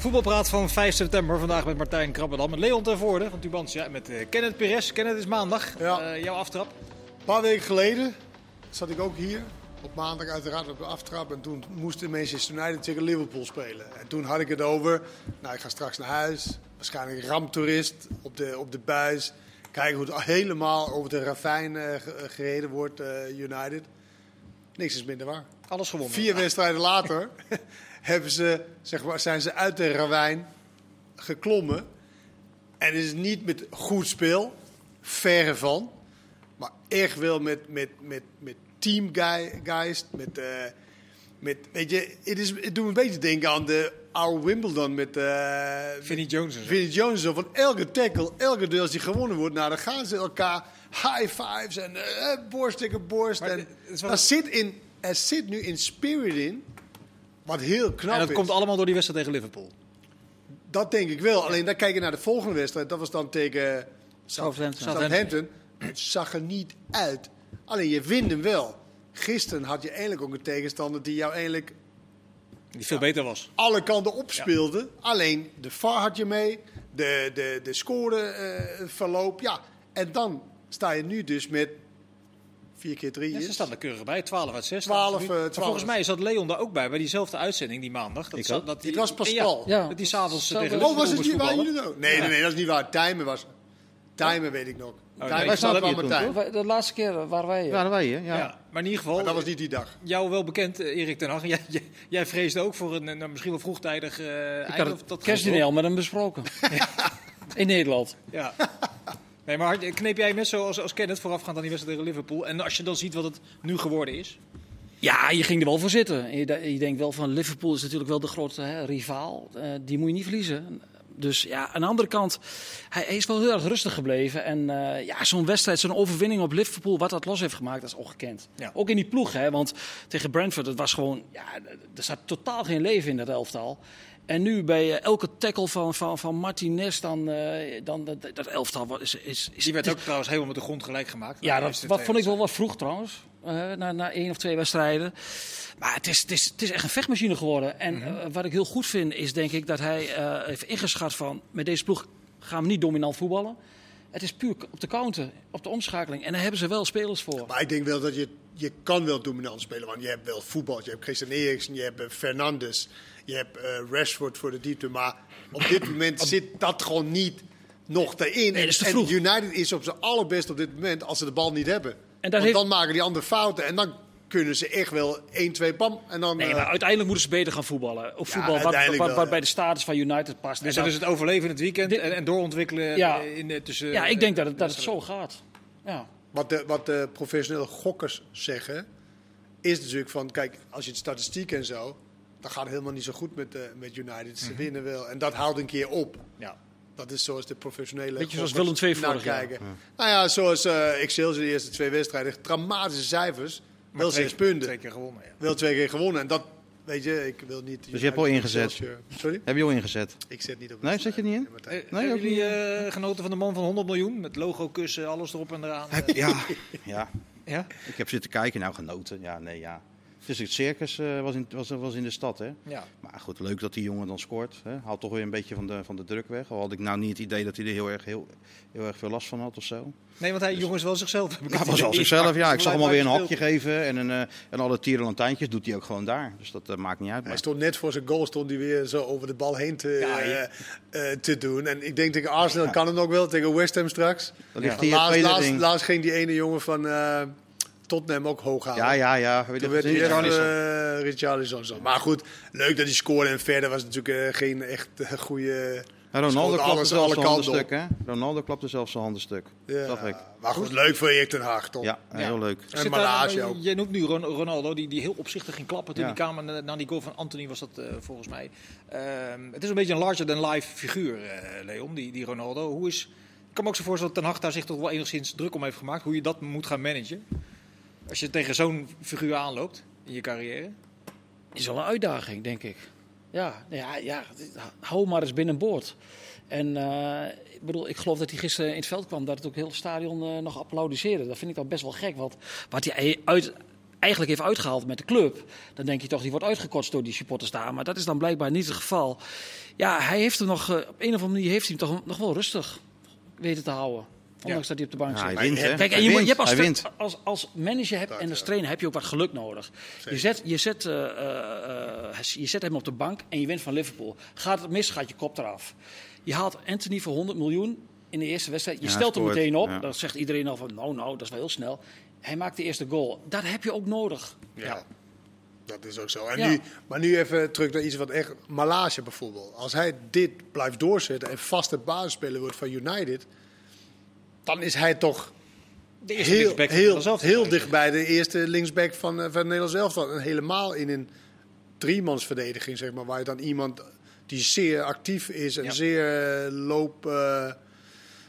Voetbalpraat van 5 september. Vandaag met Martijn Krabbedam, met Leon ten Voorde van Tubantia. Met uh, Kenneth Perez. Kenneth, is maandag. Ja. Uh, jouw aftrap. Een paar weken geleden zat ik ook hier. Op maandag uiteraard op de aftrap. En toen moesten Manchester United tegen Liverpool spelen. En toen had ik het over. Nou, ik ga straks naar huis. Waarschijnlijk ramtoerist op de, op de buis. Kijken hoe het helemaal over de ravijn uh, gereden wordt, United. Niks is minder waar. Alles gewonnen. Vier wedstrijden later hebben ze, zeg maar, zijn ze uit de ravijn geklommen. En het is niet met goed speel, verre van. Maar echt wel met, met, met, met teamgeist. Met, uh, met, weet je, het, is, het doet me een beetje denken aan de oude Wimbledon met uh, Vinnie Jones. Vinnie Jones. Van elke tackle, elke deel als die gewonnen wordt, nou, dan gaan ze elkaar high fives en uh, borst tegen borst. Maar En, er, zit in, er zit nu in spirit in, wat heel knap En dat is. komt allemaal door die wedstrijd tegen Liverpool. Dat denk ik wel. Alleen dan kijk je naar de volgende wedstrijd. Dat was dan tegen Southampton. Southampton. Het zag er niet uit. Alleen je wint hem wel. Gisteren had je eigenlijk ook een tegenstander die jou eigenlijk Die veel beter was. alle kanten opspeelde. Alleen de VAR had je mee. De, de, de scoreverloop. ja. En dan sta je nu dus met 4 keer 3 Ja, is. ze staan er keurig bij. 12 uit 6. 12, staan ze nu. eh, Maar 12. Volgens mij zat Leon daar ook bij, bij diezelfde uitzending die maandag. Dat Ik zat- dat die, Dit was Pascal. Ja, Ja. dat die s'avonds tegen Oh, Oh, was het niet waar jullie ook? Nee, nee, nee, dat is niet waar. Timer was. Timer weet ik nog. nee, wij zaten hier toen. Wij- De laatste keer waren wij. eh, hier. wij, hè? Ja. Ja. maar in ieder geval, Maar dat was niet die dag. jou wel bekend, eh, Erik ten Hag. Jij, jij, jij vreesde ook voor een eh, misschien wel vroegtijdig eh Ik einde. had of het dat kerstdiner al met hem besproken. In Nederland. Ja. Nee, maar kneep jij net zo als, als Kenneth voorafgaand aan die wedstrijd tegen Liverpool. En als je dan ziet wat het nu geworden is. Ja, je ging er wel voor zitten. En Je, je denkt wel van Liverpool is natuurlijk wel de grote hè, rivaal. Eh, die moet je niet verliezen. Dus ja, aan de andere kant, hij, is wel heel erg rustig gebleven. En eh, ja, zo'n wedstrijd, zo'n overwinning op Liverpool, wat dat los heeft gemaakt, dat is ongekend. Ja. Ook in die ploeg, hè, want tegen Brentford, het was gewoon, ja, er zat totaal geen leven in dat elftal. En nu bij eh, elke tackle van, van, van Martinez, dan, eh, dan dat, dat elftal is, is, is Die werd is- ook trouwens helemaal met de grond gelijk gemaakt. ja, dat wat twee vond ik wel wat vroeg trouwens. eh, na, na één of twee wedstrijden. Maar het is, het, is, het is echt een vechtmachine geworden. En Mhm. eh, wat ik heel goed vind, is denk ik dat hij eh, heeft ingeschat van... met deze ploeg gaan we niet dominant voetballen. Het is puur op de counter, op de omschakeling. En daar hebben ze wel spelers voor. Maar ik denk wel dat je, je kan wel dominant spelen. Want je hebt wel voetbal. Je hebt Christian Eriksen, je hebt eh, Fernandes. Je hebt eh, Rashford voor de diepte. Maar op dit moment zit dat gewoon niet nog erin. Nee, is en. United is op zijn allerbest op dit moment als ze de bal niet hebben. dat Want heeft- dan maken die andere fouten. En dan kunnen ze echt wel 1, 2 pam. En dan, Nee, eh, maar uiteindelijk moeten ze beter gaan voetballen. Op voetbal wat, uiteindelijk wat, wel, wat ja. bij de status van United past. Dus En dat is het overleven in het weekend Dit- en, en doorontwikkelen Ja. eh, in de, tussen... ja, ik denk dat het, dat het eh, zo gaat. Ja. Wat de, wat de professionele gokkers zeggen, is natuurlijk van, kijk, als je het statistiek en zo, dan gaat het helemaal niet zo goed met, eh, met United. Ze winnen wel. En dat houdt een keer op. Ja. Dat is zoals de professionele Beetje zoals Willem II vorig jaar. kijken. Nou ja, zoals eh Excelsior de eerste twee wedstrijden. Dramatische cijfers. Maar wel twee- zes punten. Twee keer gewonnen, ja. Wel twee keer gewonnen. En dat, weet je, ik wil niet... Dus je hebt al ingezet? Sorry? Heb je al ingezet? Ik zet niet op Nee, zet je niet in? Nee. Eh, Nee, hebben ook jullie eh, genoten van de man van 100 miljoen? Met logo, kussen, alles erop en eraan. Ja, ja. ja? Ik heb zitten kijken, nou genoten. Ja, nee, ja. Dus het circus eh, was, in, was, was in de stad, hè. Ja. Maar goed, leuk dat die jongen dan scoort. Hè. Haalt toch weer een beetje van de, van de druk weg. Al had ik nou niet het idee dat hij er heel erg, heel, heel erg veel last van had of zo. Nee, want hij jongens wel zichzelf. het was wel zichzelf. Ja, ik zag hem alweer een hakje geven. En, een, eh, en alle tierenlantijntjes doet hij ook gewoon daar. Dus dat eh, maakt niet uit. Hij Maar, stond net voor zijn goal, stond hij weer zo over de bal heen te, Ja, eh, eh, te doen. En ik denk tegen Arsenal kan het ook wel, tegen West Ham straks. ligt hier Laatst, ging die ene jongen van eh, Tottenham ook hoog halen. Ja, ja, ja. Weet je Toen werd hij even Richarlison. uh, zo. Maar goed, leuk dat hij scoorde. En verder was het natuurlijk eh, geen echt eh, goede... Ja, Ronaldo klapte zelfs alle zijn handen kanten stuk, hè? Ronaldo klapte zelfs zijn handen stuk. Ja, Zag ik. maar goed, leuk voor Erik ten Haag, toch? Ja, heel leuk. En daar- ook. Jij noemt nu Ron- Ronaldo, die, die heel opzichtig ging klappen toen Ja. die kamer na, die goal van Anthony was dat eh, volgens mij. Ehm, het is een beetje een larger than life figuur, eh, Leon, die, die Ronaldo. Hoe is, ik kan me ook zo voorstellen dat Ten Hag daar zich toch wel enigszins druk om heeft gemaakt, hoe je dat moet gaan managen. Als je tegen zo'n figuur aanloopt in je carrière. is wel een uitdaging, denk ik. Ja, ja, ja hou maar eens binnenboord. En eh, ik bedoel, ik geloof dat hij gisteren in het veld kwam, dat het ook heel het stadion eh, nog applaudisseerde. Dat vind ik dan best wel gek, wat hij uit, eigenlijk heeft uitgehaald met de club. Dan denk je toch, die wordt uitgekotst door die supporters daar. Maar dat is dan blijkbaar niet het geval. Ja, hij heeft hem nog, eh, op een of andere manier heeft hij hem toch nog wel rustig weten te houden. Ondanks dat hij op de bank zit. hij wint, hè? Kijk, en je, moet- wint, je hebt als, wint. als, als manager hebt en als trainer heb je ook wat geluk nodig. Je zet, je, zet, eh, eh, eh, je zet hem op de bank en je wint van Liverpool. Gaat het mis, gaat je kop eraf. Je haalt Anthony voor 100 miljoen in de eerste wedstrijd. Je Ja, stelt hem meteen op. ja. Dan zegt iedereen al van, nou, nou, dat is wel heel snel. Hij maakt de eerste goal. Dat heb je ook nodig. Ja. Dat is ook zo. En Ja. nu, maar nu even terug naar iets wat echt... Malage bijvoorbeeld. Als hij dit blijft doorzetten en vaste basisspeler wordt van United... dan is hij toch De eerste heel, linksback van heel, Nederland zelf. heel dicht bij de eerste linksback van, eh, van het Nederlands elftal. En helemaal in een driemansverdediging, zeg maar. Waar je dan iemand die zeer actief is en Ja. zeer loop... eh,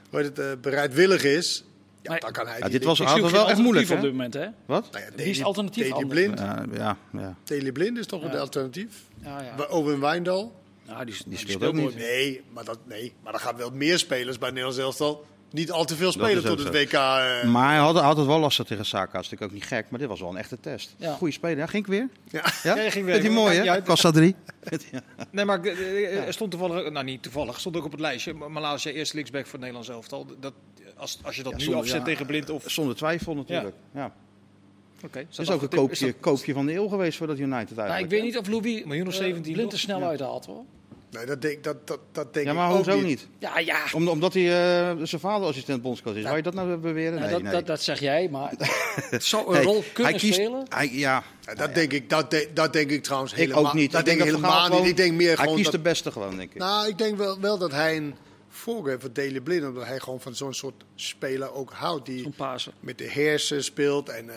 hoe heet het, eh, bereidwillig is... Ja, Maar- dan kan hij Ja, dit was wel geen echt moeilijk, hè? op dit moment, hè? Wat? Nou ja, Wie is alternatief anders? Blind. Ja, ja, Blind is toch Ja. een alternatief? Ja, ja. Owen Wijndal? Ja, die, die speelt ook niet. Nee, maar, dat, nee, maar dan gaan wel meer spelers bij Nederlands elftal niet al te veel Dat spelen tot het zo. WK. eh. Maar hij had, het wel lastig tegen Saka. Dat is natuurlijk ook niet gek, maar dit was wel een echte test. Ja. Goeie speler. Ja, ging ik weer? ja. Ja, ging weer. Vind je mooi, hè? ja. Kassa 3. Nee, maar eh, eh, er stond toevallig, nou niet toevallig, stond ook op het lijstje. Malaysia eerste linksback voor het Nederlands elftal. Dat, als, als je dat Ja, nu zonder- afzet ja, tegen blind of. Zonder twijfel natuurlijk. Ja. Oké, Het is ook een koopje, koopje van de eeuw geweest voor dat United eigenlijk. Nou, ik weet niet of Louis Miljoen of eh, 17 Blind er snel Ja. uithaalt, hoor. Nee, dat denk, dat, dat, dat denk Ja, ik maar ook hoezo niet. niet? Ja, ja. Om, omdat hij eh, zijn vader assistent bondscoach is. Zou je dat nou beweren? Nou, Nee, dat, nee. Dat, dat zeg jij, maar het zou een Nee, rol kunnen hij kiest, spelen. Hij, ja, Ja, dat, denk ik, dat, de- dat denk ik trouwens ik helemaal ook niet. Dat ik denk ik helemaal niet. Ik denk meer hij gewoon kiest dat, de beste gewoon, denk ik. Nou, ik denk wel, wel dat hij een voorkeur heeft voor Daley Blind. Omdat hij gewoon van zo'n soort speler ook houdt. Die met de hersen speelt en... eh,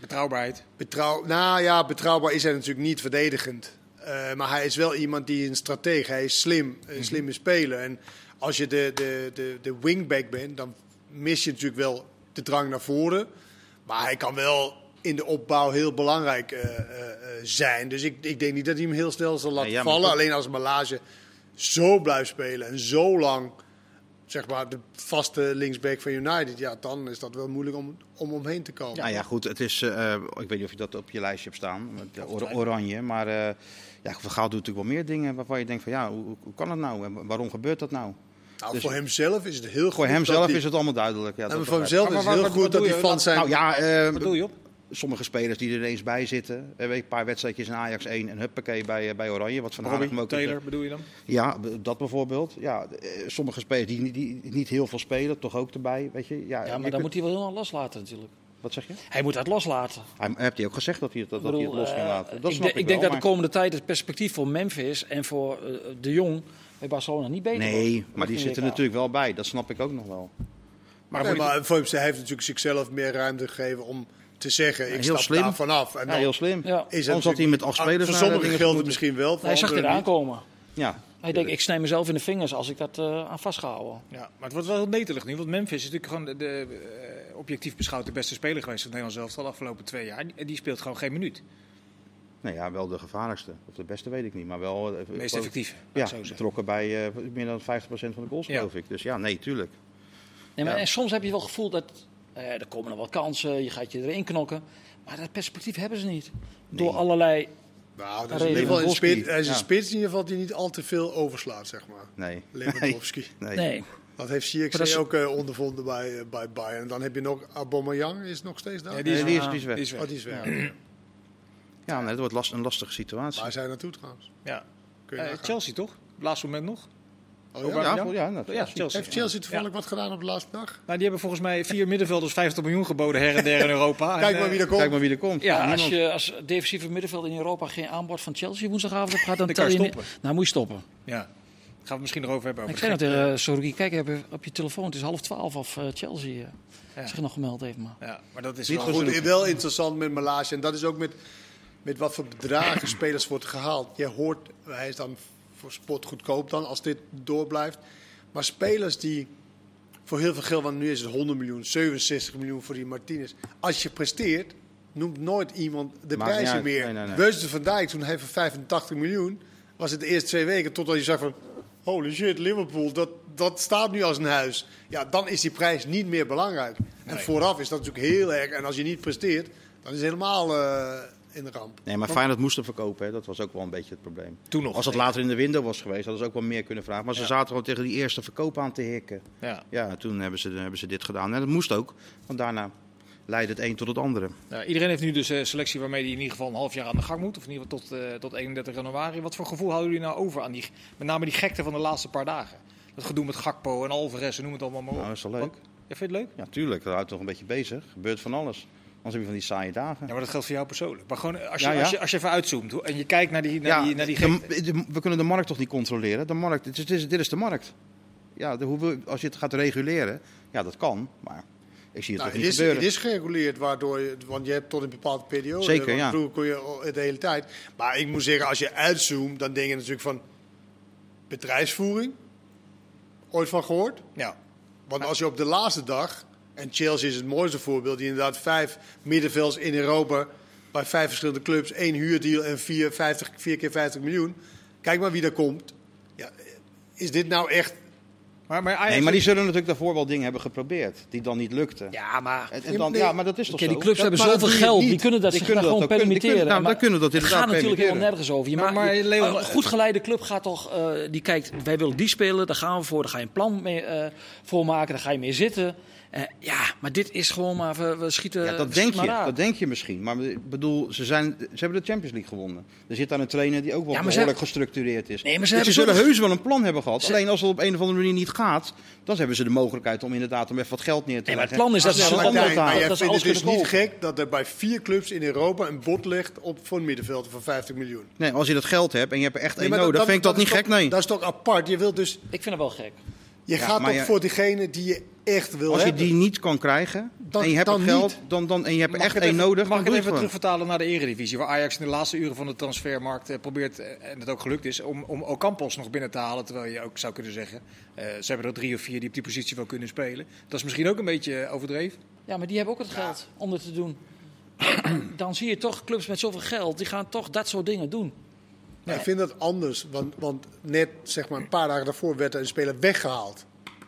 Betrouwbaarheid. Betrouw, nou ja, betrouwbaar is hij natuurlijk niet verdedigend. Eh, maar hij is wel iemand die een stratege, hij is slim, een slimme speler. En als je de, de, de, de wingback bent, dan mis je natuurlijk wel de drang naar voren. Maar hij kan wel in de opbouw heel belangrijk eh, eh, eh, zijn. Dus ik, ik denk niet dat hij hem heel snel zal laten ja, vallen. toch- Alleen als Malage zo blijft spelen en zo lang zeg maar, de vaste linksback van United, ja, dan is dat wel moeilijk om, om omheen te komen. Nou ja, goed. Het is, eh, ik weet niet of je dat op je lijstje hebt staan. met, or- oranje. Maar eh ja, Van Gaal doet natuurlijk wel meer dingen waarvan je denkt van ja, hoe, kan het nou? En waarom gebeurt dat nou? Nou, Dus- voor hemzelf is het heel goed. Voor hemzelf is het allemaal duidelijk. Ja, maar voor hemzelf is het heel wat goed dat van Laat- zijn... Nou ja, eh, Wat doe je op? sommige spelers die er ineens bij zitten. Eh, Een paar wedstrijdjes in Ajax 1 en huppakee bij, eh, bij Oranje. Wat van Robbie ook Taylor bedoel je dan? Ja, dat bijvoorbeeld. Ja, eh, sommige spelers die, niet- die niet heel veel spelen, toch ook erbij. Weet je? Ja, Ja, je maar dan kunt- moet hij wel helemaal loslaten natuurlijk. Wat zeg je? Hij moet dat loslaten. Hij heeft hij ook gezegd dat hij het, dat, dat hij het los ging eh, laten. Dat ik, snap denk- ik, ik denk wel, dat de komende tijd het perspectief voor Memphis en voor eh, de Jong bij Barcelona niet beter wordt. Nee, maar die zitten natuurlijk wel bij. Dat snap ik ook nog wel. Maar, Nee, maar voor hem, hij heeft natuurlijk zichzelf meer ruimte gegeven om te zeggen, ik heel stap slim. daar vanaf. En Ja, heel slim. Ja. is het Anders had hij met acht spelers Voor sommigen geldt het misschien wel, voor Hij zag dit niet. aankomen. Ja, Hij denkt, ik snij mezelf in de vingers als ik dat eh, aan vastgehouden. ja, maar het wordt wel heel netelig nu. Want Memphis is natuurlijk gewoon de, de, eh, objectief beschouwd de beste speler geweest van het Nederlands elftal de afgelopen twee jaar. En die speelt gewoon geen minuut. nou ja, wel de gevaarlijkste. Of de beste weet ik niet, maar wel... eh, De meest ik Ja, zo betrokken bij eh, meer dan 50% van de goals, Ja. geloof ik. Dus ja, nee, tuurlijk. Nee, maar Ja. en soms heb je wel het gevoel dat eh, er komen nog wel kansen, je gaat je erin knokken. Maar dat perspectief hebben ze niet. Door allerlei... Nou, dat is in ieder geval een spits, hij is een ja. spits in ieder geval die niet al te veel overslaat, zeg maar. Nee. Lewandowski. Nee. Nee. Dat heeft is- Ziyech ook eh, ondervonden bij, eh, bij Bayern. En dan heb je nog Aubameyang, is nog steeds daar? Ja, die is, die is, die is weg. die is weg. Oh, die is weg. Ja, nee, dat wordt last, een lastige situatie. Waar zijn naartoe trouwens? Ja. Kun je Eh. Chelsea toch? Op het laatste moment nog? Oh, ja? Ja, Ja? nou, Chelsea. Heeft Chelsea toevallig wat gedaan op de laatste dag? Nou, die hebben volgens mij vier middenvelders 50 miljoen geboden her en der in Europa. En, Kijk maar eh, wie er komt. Kijk maar wie er komt. Ja, als je als defensieve middenveld in Europa geen aanbod van Chelsea woensdagavond hebt gehad, dan, Dan tel je niet. stoppen. Nou, moet je stoppen. Ja. Gaan we het misschien nog over hebben. Ik Over zei dat gek- tegen Soruki, kijk even op je telefoon, het is half twaalf of eh, Chelsea eh, Ja. zich nog gemeld heeft. Maar. Ja, maar dat is Niet wel... Goed. wel interessant met Malage. En dat is ook met, met wat voor bedragen spelers wordt gehaald. Je hoort, hij is dan voor sport goedkoop dan, als dit doorblijft. Maar spelers die voor heel veel geld, want nu is het 100 miljoen, 67 miljoen voor die Martinez. Als je presteert, noemt nooit iemand de Maakt prijzen meer. Nee, nee, nee. Weusden van Dijk, toen hij voor 85 miljoen, was het de eerste twee weken. Totdat je zag van, holy shit, Liverpool, dat, dat staat nu als een huis. Ja, dan is die prijs niet meer belangrijk. En vooraf is dat natuurlijk heel erg. En als je niet presteert, Dan is het helemaal eh, in de ramp. Nee, maar Feyenoord moest hem verkopen. Hè. Dat was ook wel een beetje het probleem. Toen nog. Als het later in de window was geweest, hadden ze ook wel meer kunnen vragen. Maar ze Ja. zaten gewoon tegen die eerste verkoop aan te hikken. Ja. Ja, toen hebben ze, hebben ze dit gedaan. En dat moest ook, want daarna leidde het een tot het andere. Nou, iedereen heeft nu dus een selectie waarmee hij in ieder geval een half jaar aan de gang moet. Of in ieder geval tot, eh, tot 31 januari. Wat voor gevoel houden jullie nou over aan die, met name die gekte van de laatste paar dagen? Dat gedoe met Gakpo en Alvarez en noem het allemaal maar op. Nou, dat is wel leuk. Wat? Ja, vind je het leuk? Ja, tuurlijk, dat houdt toch een beetje bezig. Gebeurt van alles. Anders heb je van die saaie dagen. Ja, maar dat geldt voor jou persoonlijk. Maar gewoon als je, Ja, ja. Als je, als je even uitzoomt en je kijkt naar die, naar die, naar die de- we kunnen de markt toch niet controleren? De markt, dit, is, dit is- dit is de markt. Ja, de, hoe, wil- als je het gaat reguleren, ja, dat kan. Maar ik zie het Nou, toch het, niet is, gebeuren. het is gereguleerd, waardoor je, want je hebt tot een bepaalde periode. Zeker, ja. Vroeger kon je de hele tijd. Maar ik moet zeggen, als je uitzoomt, dan denk je natuurlijk van bedrijfsvoering. Ooit van gehoord? Ja. Want als je op de laatste dag, en Chelsea is het mooiste voorbeeld, die inderdaad vijf middenvelds in Europa bij vijf verschillende clubs, één huurdeal en vier, 50, vier keer 50 miljoen. Kijk maar wie daar komt. Ja, is dit nou echt Maar, maar, Ajax- Nee, maar die zullen natuurlijk daarvoor wel dingen hebben geprobeerd die dan niet lukten. Ja, maar En, en dan, Nee. ja, maar dat is toch Kijk, die zo? clubs Dat- hebben zoveel geld, niet. die kunnen dat Die zich kunnen daar dat gewoon ook- die kunnen- permitteren. nou, Maar dan kunnen dat het gaat natuurlijk helemaal permitteren. nergens over. Je Maar- maakt- maar Leon- een goed geleide club gaat toch, eh, die kijkt, wij willen die spelen, daar gaan we voor, daar ga je een plan mee, eh, voor maken, daar ga je mee zitten. Eh, ja, maar dit is gewoon maar, we, we schieten Ja, dat denk je, dat denk je misschien. Maar ik bedoel, ze, zijn, ze hebben de Champions League gewonnen. Er zit daar een trainer die ook wel Ja, ze behoorlijk gestructureerd is. Nee, maar ze Dus hebben zullen heus wel een plan hebben gehad. Ze- Alleen als het op een of andere manier niet gaat, dan hebben ze de mogelijkheid om inderdaad om even wat geld neer te Nee, maar het plan is dat ze Martijn, te maar jij ze vindt het dus niet gek dat er bij vier clubs in Europa een bod ligt op, voor een middenvelder van 50 miljoen. Nee, als je dat geld hebt en je hebt er echt Nee, één nodig, vind ik dat, niet gek, nee. Dat is toch apart? Je wilt dus, Ik vind het wel gek. Je Ja, gaat toch je- voor diegene die je echt wil Als je hebben. die niet kan krijgen Dan- en je hebt dan het geld, dan, dan, en je hebt er Mag echt één nodig, Mag ik het even terugvertalen naar de Eredivisie, waar Ajax in de laatste uren van de transfermarkt eh, probeert, eh, en het ook gelukt is, om, om Ocampos nog binnen te halen. Terwijl je ook zou kunnen zeggen, eh, ze hebben er drie of vier die op die positie wel kunnen spelen. Dat is misschien ook een beetje overdreven. Ja, maar die hebben ook het geld om dit te doen. Dan zie je toch clubs met zoveel geld, die gaan toch dat soort dingen doen. Maar ik vind dat anders, want, want net zeg maar een paar dagen daarvoor werd er een speler weggehaald.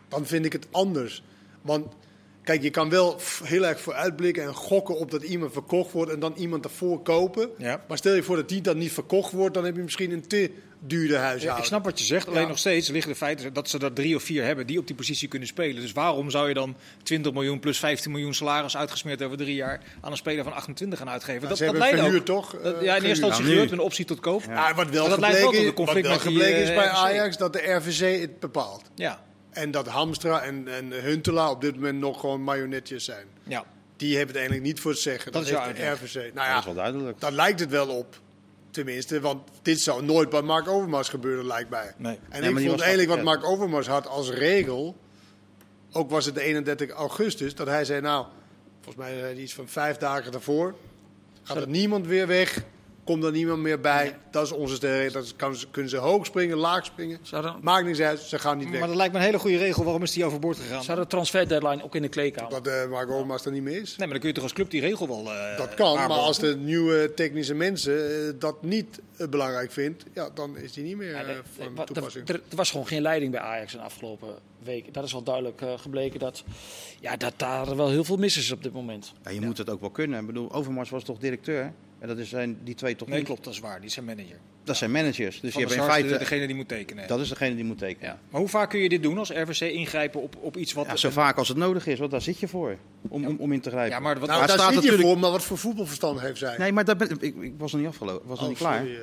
Dan vind ik het anders. Want kijk, je kan wel heel erg vooruitblikken en gokken op dat iemand verkocht wordt en dan iemand ervoor kopen. Ja. Maar stel je voor dat die dan niet verkocht wordt, dan heb je misschien een te duurder Ja, huishouden. ik snap wat je zegt, alleen Ja. nog steeds liggen de feiten dat ze er drie of vier hebben die op die positie kunnen spelen. Dus waarom zou je dan 20 miljoen plus 15 miljoen salaris uitgesmeerd over drie jaar aan een speler van 820 gaan uitgeven? Nou, ze hebben verhuurd, toch? Dat, Eh, ja, in eerste instantie Ja, gehuurd met een optie tot koop. Ja, Ja, wat wel dat gebleken, tot een wat conflict wel met die, gebleken is eh, bij. Ajax dat de RVC het bepaalt. ja. En dat Hamstra en, en Huntelaar op dit moment nog gewoon marionetjes zijn. Die hebben het eigenlijk niet voor het zeggen. Dat is de. RVC. Nou Dat ja, is wel duidelijk. daar lijkt het wel op. Tenminste, want dit zou nooit bij Mark Overmars gebeuren, lijkt mij. Nee. En ik vond eigenlijk wat ja. Mark Overmars had als regel, ook was het de 31 augustus, dat hij zei, nou, volgens mij zei hij iets van vijf dagen daarvoor, gaat er niemand weer weg, komt er niemand meer bij. Dat is onze sterren. Dat kan, kunnen ze hoog springen, laag springen. Maakt niks uit, ze gaan niet weg. Maar dat lijkt me een hele goede regel. Waarom is die overboord gegaan? zou de transfer deadline ook in de kleedkamer? Dat eh Mark Overmars er niet meer is. Nee, maar dan kun je toch als club die regel wel. eh, Dat kan, maar als de nieuwe technische mensen eh, dat niet eh, belangrijk vindt, ja, dan is die niet meer Ja, de- van de- toepassing. Er, er was gewoon geen leiding bij Ajax de afgelopen week. Dat is wel duidelijk gebleken dat, ja, dat daar wel heel veel mis is op dit moment. Ja, je moet het ook wel kunnen. Ik bedoel, Overmars was toch directeur? En dat is zijn die twee toch Nee, niet? klopt, dat is waar. Die zijn manager. Dat zijn managers. Dus Van je hebt in feite... degene die moet tekenen. Dat is degene die moet tekenen. Ja. Maar hoe vaak kun je dit doen als RVC ingrijpen op, op iets wat. Ja, zo vaak als het nodig is, want daar zit je voor. Om, om, om in te grijpen. Ja, maar wat, nou, daar staat zit je natuurlijk- voor, maar wat voor voetbalverstand heeft zij? Nee, maar daar ben, ik, ik was nog niet afgelopen. was nog Oh, niet klaar. sorry, eh.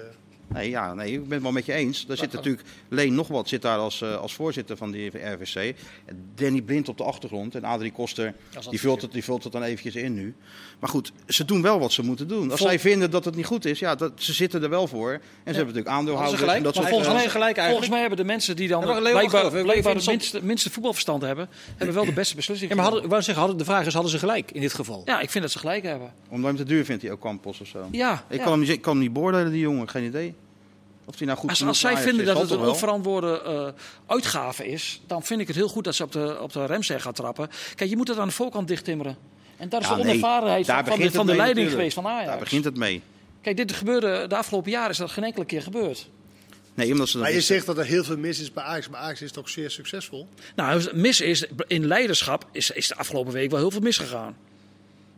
Nee, ja, nee, ik ben het wel met je eens. Daar zit natuurlijk Leen nog wat zit daar als, eh, als voorzitter van die RVC. Danny Blind op de achtergrond en Adrie Koster die vult, het, die vult het dan eventjes in nu. Maar goed, ze doen wel wat ze moeten doen. Als Vol- zij vinden dat het niet goed is, ja, dat, ze zitten er wel voor. En ze hebben natuurlijk aandeelhouders. gelijk? en dat soort volgens mij gelijk eigenlijk. Volgens mij hebben de mensen die dan Ja, blijkbaar, blijkbaar het minste, minste voetbalverstand hebben, hebben wel de beste beslissing ja, maar hadden, wou zeggen, hadden, de vraag is: hadden ze gelijk in dit geval? Ja, ik vind dat ze gelijk hebben. Omdat hij hem te duur vindt, die ook Campos of zo. Ja, Ik ja. kan, hem, niet- ik kan hem niet beoordelen, die jongen. Geen idee. Of nou goed Als, zij vinden is, dat het een wel? onverantwoorde eh, uitgave is, dan vind ik het heel goed dat ze op de, op de gaan trappen. Kijk, je moet het aan de voorkant dichttimmeren. En dat is Ja, de onervarenheid daar van, van de, van leiding natuurlijk. geweest van Ajax. Daar begint het mee. Kijk, dit gebeurde de afgelopen jaren is dat geen enkele keer gebeurd. Nee, omdat ze Maar je zegt dat er heel veel mis is bij Ajax, maar Ajax is toch zeer succesvol? Nou, het mis is, in leiderschap is, is de afgelopen week wel heel veel misgegaan.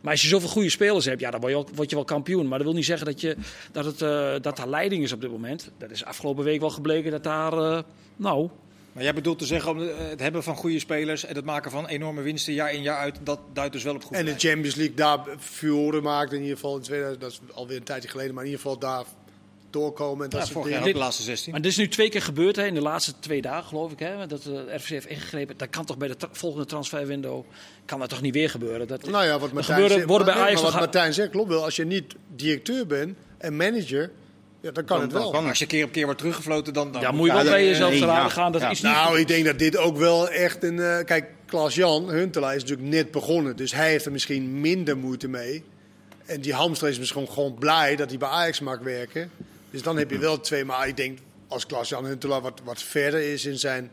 Maar als je zoveel goede spelers hebt, ja, dan word je, wel, word je wel kampioen. Maar dat wil niet zeggen dat, je, dat, het, eh, dat daar leiding is op dit moment. Dat is afgelopen week wel gebleken dat daar, eh, nou, Maar jij bedoelt te zeggen, om, eh, het hebben van goede spelers en het maken van enorme winsten jaar in jaar uit, dat duidt dus wel op goed En de. Champions League daar furoren maakte in ieder geval in 2000, dat is alweer een tijdje geleden, maar in ieder geval daar doorkomen. En dat Ja, soort vorig jaar de laatste 16. Maar dit is nu twee keer gebeurd hè, in de laatste twee dagen, geloof ik. Hè, dat de RVC heeft ingegrepen. Dat kan toch bij de tra- volgende transferwindow kan dat toch niet weer gebeuren? Dat, Nou ja, wat Martijn gebeuren- zegt, worden bij maar- Ajax wat Martijn zegt klopt wel. Als je niet directeur bent en manager, ja, dan kan Dan- het wel. als je keer op keer wordt teruggefloten, dan... dan ja, moet je wel bij jezelf te raden gaan dat Ja. iets niet Nou, goed ik denk dat dit ook wel echt een... eh, kijk, Klaas-Jan Huntelaar is natuurlijk net begonnen. Dus hij heeft er misschien minder moeite mee. En die Hamstra is misschien gewoon blij dat hij bij Ajax mag werken. Dus dan heb je wel twee. Maar ik denk, als Klaas-Jan Huntelaar wat, wat verder is in zijn,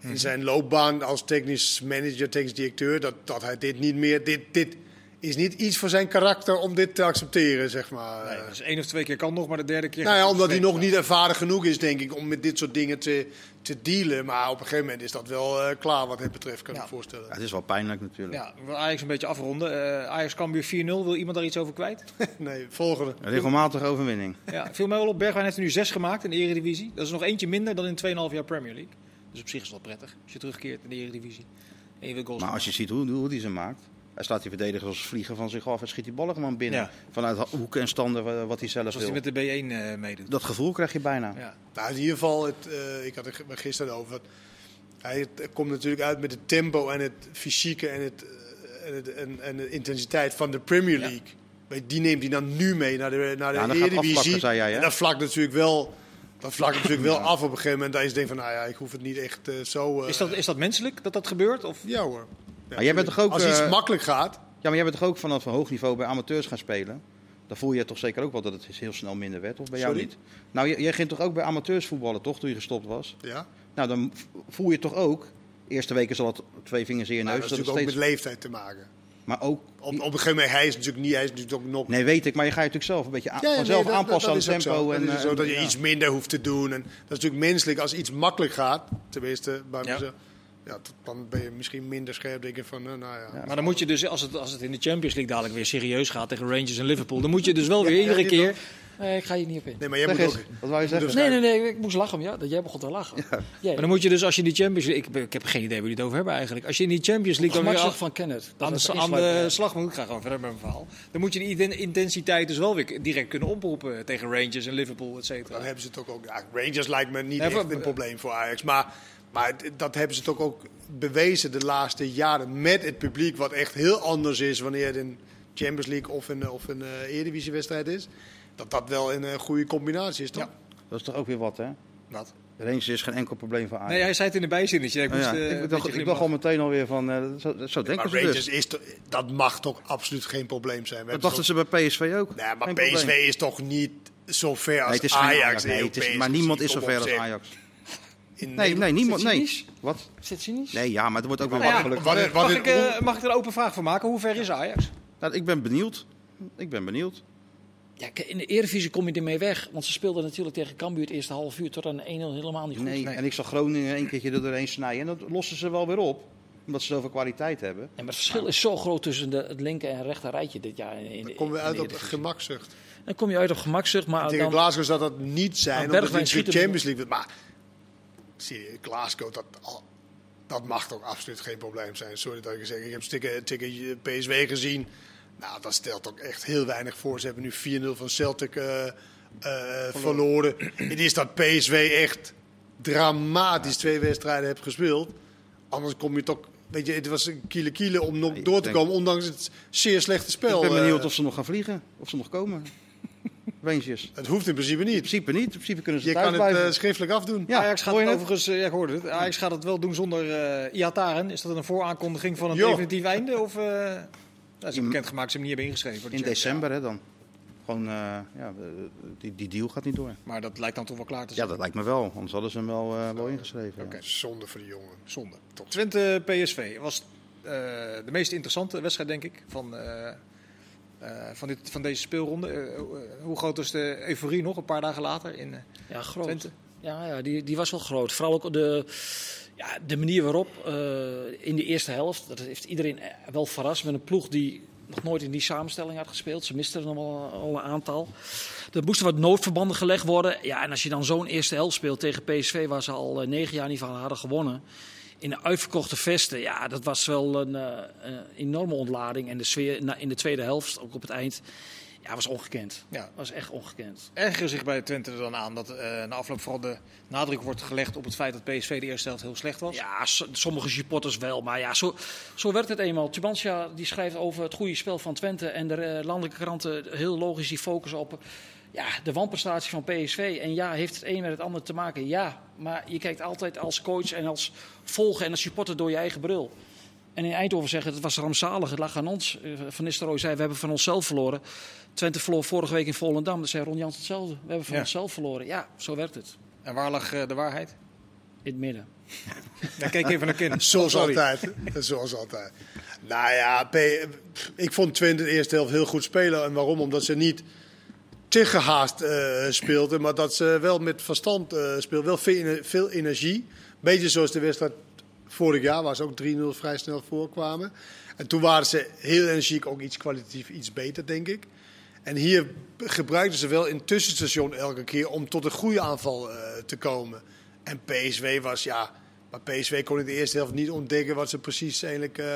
in zijn loopbaan als technisch manager, technisch directeur... dat, dat hij dit niet meer... Dit, dit is niet iets voor zijn karakter om dit te accepteren, zeg maar. Nee, dus één of twee keer kan nog, maar de derde keer... Nou ja, omdat hij nog niet ervaren genoeg is, denk ik, om met dit soort dingen te, te dealen. Maar op een gegeven moment is dat wel eh, klaar wat het betreft, kan ik Ja. me voorstellen. Ja, het is wel pijnlijk natuurlijk. Ja, we willen Ajax een beetje afronden. Eh Ajax Cambuur 4-0. Wil iemand daar iets over kwijt? Nee, volgende. Een regelmatige overwinning. Ja, viel mij wel op. Bergwijn heeft er nu zes gemaakt in de Eredivisie. Dat is nog eentje minder dan in 2,5 jaar Premier League. Dus op zich is dat prettig als je terugkeert in de Eredivisie. En je wil goals Maar als je ziet hoe, hoe die ze maakt. Hij slaat die verdedigers als vliegen van zich af en schiet die ballen gewoon binnen. Ja. Vanuit hoeken en standen wa- wat hij zelf Zoals hij met de B1 eh, meedoet. Dat gevoel krijg je bijna. Ja. Nou, in ieder geval, het, eh, ik had het er gisteren over. Hij het komt natuurlijk uit met het tempo en het fysieke en, het, eh, en, het, en, en de intensiteit van de Premier League. Die neemt hij dan nu mee naar de, naar de Ja, Eredivisie. afvlakken, zei jij, hè? En dat vlakt natuurlijk wel, dat vlakt natuurlijk wel af op een gegeven moment. Dat je denkt van, nou ja, ik hoef het niet echt eh, zo... eh, Is, dat, is dat menselijk dat dat gebeurt? Of? Ja hoor. Ja, Maar jij bent toch ook, Als iets eh, makkelijk gaat, Ja, maar jij bent toch ook vanaf een hoog niveau bij amateurs gaan spelen? Dan voel je toch zeker ook wel dat het heel snel minder werd, of bij jou niet? Nou, jij, jij ging toch ook bij amateurs voetballen, toch, toen je gestopt was? ja. Nou, dan voel je toch ook, eerste weken zal het twee vingers in je neus, dat het natuurlijk ook steeds... met leeftijd te maken. Maar ook, Op, op een gegeven moment, hij is natuurlijk niet, hij is natuurlijk ook nog... nee weet ik, maar je gaat je natuurlijk zelf een beetje Ja, ja, vanzelf nee, dat- aanpassen dat aan het tempo. zo. en, dat is eh, zo dat je ja. iets minder hoeft te doen. En dat is natuurlijk menselijk als iets makkelijk gaat. Tenminste, bij Ja. mezelf. Ja, dan ben je misschien minder scherp. Denk je van, eh, nou ja. Maar dan moet je dus, als het, als het in de Champions League dadelijk weer serieus gaat tegen Rangers en Liverpool, dan moet je dus wel weer Ja, iedere keer. Nee, ik ga hier niet op in. Nee, maar jij Zeg moet eens, ook... wat wou je zeggen? dus- Nee, nee, nee, ik moest lachen om ja, dat jij begon te lachen. Maar dan moet je dus als je in die Champions League, ik, ik heb geen idee waar jullie het over hebben eigenlijk. Als je in die Champions League dan weer van Kenneth. Aan is de, het aan de ik- slag moet, ik ga gewoon verder met mijn verhaal. Dan moet je die intensiteit dus wel weer direct kunnen oproepen tegen Rangers en Liverpool, et cetera. Dan hebben ze het ook ook. Ja, Rangers lijkt me niet Ja, echt een probleem voor Ajax. Maar, maar dat hebben ze toch ook bewezen de laatste jaren met het publiek. Wat echt heel anders is wanneer het een Champions League of een, of een eh Eredivisie-wedstrijd is. Dat dat wel een eh, goede combinatie is, toch? Ja. Dat is toch ook weer wat, hè? Wat? Rangers is geen enkel probleem voor Ajax. Nee, hij zei het in de bijzinnetje. Ik, Oh, moest, ja. eh, een ik, dacht, ik dacht al meteen alweer van, eh, zo, zo denken maar ze Rangers dus. is toch- dat mag toch absoluut geen probleem zijn. We Dat dachten ze bij PSV ook. Nee, maar Geen PSV probleem. is toch niet zo ver als Nee, het is geen Ajax. Nee, het is, maar niemand is zo ver als. Ajax. In Nee, nee, niemand. Zit Nee. cynisch? Wat? Is dit cynisch? Nee, ja, maar er wordt ook wel ja, makkelijk. Mag ik, eh, mag ik er een open vraag van maken? Hoe ver is Ajax? Nou, ik ben benieuwd. Ik ben benieuwd. Ja, in de Eredivisie kom je ermee weg. Want ze speelden natuurlijk tegen Cambuur het eerste half uur tot aan 1-0 helemaal niet goed. Nee, Nee. en ik zag Groningen een keertje er doorheen snijden. En dat lossen ze wel weer op. Omdat ze zoveel kwaliteit hebben. En maar het verschil is zo groot tussen de, het linker en rechter rijtje dit jaar. In, in, Dan komen we uit op gemakzucht. Dan kom je uit op gemakzucht, maar Tegen dan, Glasgow zou dat niet zijn, omdat Bergwijn het de Champions League Maar Glasgow, dat, dat mag toch absoluut geen probleem zijn. Sorry dat ik zeg. Ik heb stikken, tikken PSW gezien. Nou, dat stelt ook echt heel weinig voor. Ze hebben nu 4-0 van Celtic eh, eh, verloren. Het is dat PSW echt dramatisch twee wedstrijden heeft gespeeld. Anders kom je toch... Weet je, het was een kiele kiele om nog door te denk- komen, ondanks het zeer slechte spel. ik ben benieuwd eh. of ze nog gaan vliegen. Of ze nog komen. Rangers. Het hoeft in principe In niet. principe niet. In principe kunnen ze Je thuis kan het eh, schriftelijk afdoen. Ja, Ajax gaat het overigens, eh, ja, ik hoorde het. Ajax gaat het wel doen zonder eh Iataren. Is dat een vooraankondiging van een Jo. definitief einde? Of, eh dat is In- bekendgemaakt, ze hem niet hebben ingeschreven. de In december hè, dan. Gewoon, eh, ja, die, die deal gaat niet door. Maar dat lijkt dan toch wel klaar te Ja, zijn. dat lijkt me wel. Anders hadden ze hem wel, eh, wel ingeschreven. ja. Oké. Zonde voor die jongen. Zonde. Twente PSV was eh, de meest interessante wedstrijd, denk ik, van, van, dit, van deze speelronde. Eh, eh, hoe groot was de euforie nog een paar dagen later in eh, ja, groot. Twente? Ja, ja die, die was wel groot. Vooral ook de, ja, de manier waarop eh, in de eerste helft, dat heeft iedereen eh, wel verrast met een ploeg die nog nooit in die samenstelling had gespeeld. Ze misten er nog wel al een aantal. Er moesten wat noodverbanden gelegd worden. Ja, en als je dan zo'n eerste helft speelt tegen PSV, waar ze al eh, negen jaar niet van hadden gewonnen. In de uitverkochte vesten, ja, dat was wel een, uh, een enorme ontlading. En de sfeer in de tweede helft, ook op het eind, ja, was ongekend. Ja. Was echt ongekend. Erger zich bij Twente er dan aan dat uh, na afloop vooral de nadruk wordt gelegd op het feit dat PSV de eerste helft heel slecht was? Ja, sommige supporters wel. Maar ja, zo, zo werd het eenmaal. Tubantia die schrijft over het goede spel van Twente. En de landelijke kranten heel logisch die focussen op ja, de wanprestatie van PSV. En ja, heeft het een met het ander te maken? Ja, maar je kijkt altijd als coach en als volger en als supporter door je eigen bril. En in Eindhoven zeggen het was rampzalig, het lag aan ons. Eh, van Nistelrooy zei we hebben van onszelf verloren. Twente verloor vorige week in Volendam. Dat zei Ron Jans hetzelfde. We hebben van onszelf verloren. Ja, zo werkt het. En waar lag uh, de waarheid? In het midden. Daar kijk even naar kind. Zoals altijd. Zoals altijd. Nou ja, ik vond Twente de eerste helft heel goed spelen. En waarom? Omdat ze niet te gehaast uh, speelden, maar dat ze wel met verstand uh, speelden. Wel veel, veel energie. Beetje zoals de wedstrijd vorig jaar, waar ze ook 3-0 vrij snel voorkwamen. En toen waren ze heel energiek, ook iets kwalitatief iets beter, denk ik. En hier gebruikten ze wel een tussenstation elke keer om tot een goede aanval uh, te komen. En PSV was, ja, maar PSV kon in de eerste helft niet ontdekken wat ze precies eigenlijk uh,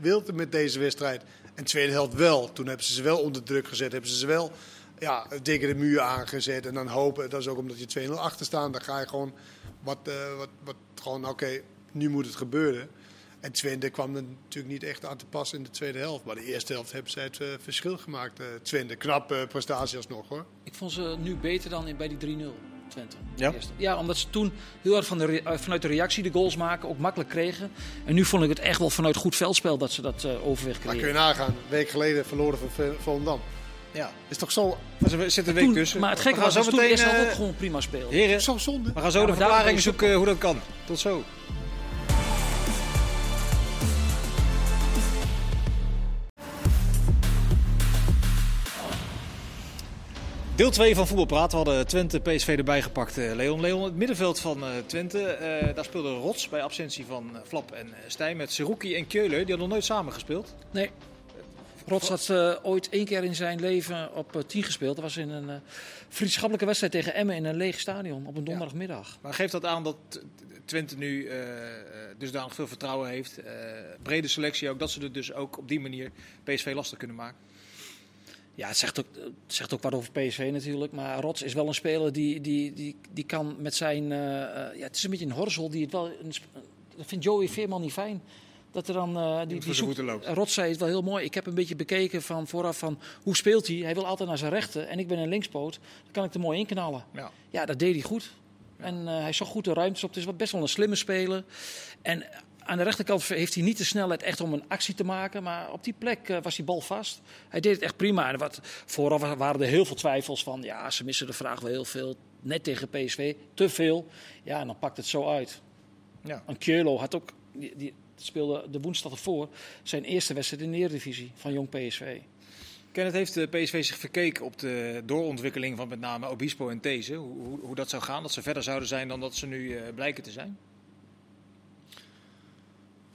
wilden met deze wedstrijd. En de tweede helft wel. Toen hebben ze ze wel onder druk gezet, hebben ze ze wel ja, tegen de muur aangezet. En dan hopen, dat is ook omdat je 2-0 achter staat, dan ga je gewoon wat, wat, wat gewoon, oké, nu moet het gebeuren. En Twente kwam er natuurlijk niet echt aan te passen in de tweede helft. Maar de eerste helft hebben zij het uh, verschil gemaakt. Uh, Twente, knappe uh, prestatie alsnog hoor. Ik vond ze nu beter dan in, bij die 3-0. Twente. Ja? ja, omdat ze toen heel erg van de, vanuit de reactie de goals maken ook makkelijk kregen. En nu vond ik het echt wel vanuit goed veldspel dat ze dat overweg kregen. Dan kun je nagaan. Een week geleden verloren van Volendam. Ja. Is toch zo. Er zit een week tussen. Maar het gekke was, dat toen eerst ook gewoon prima spelen. Heren, zo zonde. We gaan zo ja, de verklaring zoeken hoe dat kan. Tot zo. Deel 2 van Voetbalpraat. We hadden Twente PSV erbij gepakt. Leon, Leon het middenveld van uh, Twente. Uh, daar speelde Rots bij absentie van Flap en Stijn. Met Seruki en Keulen. Die hadden nog nooit samen gespeeld. Nee. Rots had ooit één keer in zijn leven op 10 gespeeld. Dat was in een vriendschappelijke wedstrijd tegen Emmen in een leeg stadion op een donderdagmiddag. Ja. Maar geeft dat aan dat Twente nu dusdanig veel vertrouwen heeft? brede selectie ook. Dat ze er dus ook op die manier PSV lastig kunnen maken? Ja, het zegt, ook, het zegt ook wat over PSV natuurlijk. Maar Rots is wel een speler die, die, die, die kan met zijn... Uh, ja, het is een beetje een horzel die het wel... Dat vindt Joey Veerman niet fijn. Dat er dan... Uh, die, die het wel heel mooi. Ik heb een beetje bekeken van vooraf van hoe speelt hij. Hij wil altijd naar zijn rechten. En ik ben een linkspoot. Dan kan ik er mooi inknallen. Ja, ja dat deed hij goed. Ja. En uh, hij zag goed de ruimtes op. Het is best wel een slimme speler. En aan de rechterkant heeft hij niet de snelheid echt om een actie te maken. Maar op die plek uh, was die bal vast. Hij deed het echt prima. En wat, vooraf waren er heel veel twijfels van... ja, ze missen de vraag wel heel veel. Net tegen PSV, te veel. Ja, en dan pakt het zo uit. Ja. En Keulo had ook... Die, die speelde de woensdag ervoor zijn eerste wedstrijd in de Eredivisie van Jong PSV. Kenneth heeft de PSV zich verkeken op de doorontwikkeling van met name Obispo en These. Hoe, hoe, hoe, dat zou gaan, dat ze verder zouden zijn dan dat ze nu uh, blijken te zijn?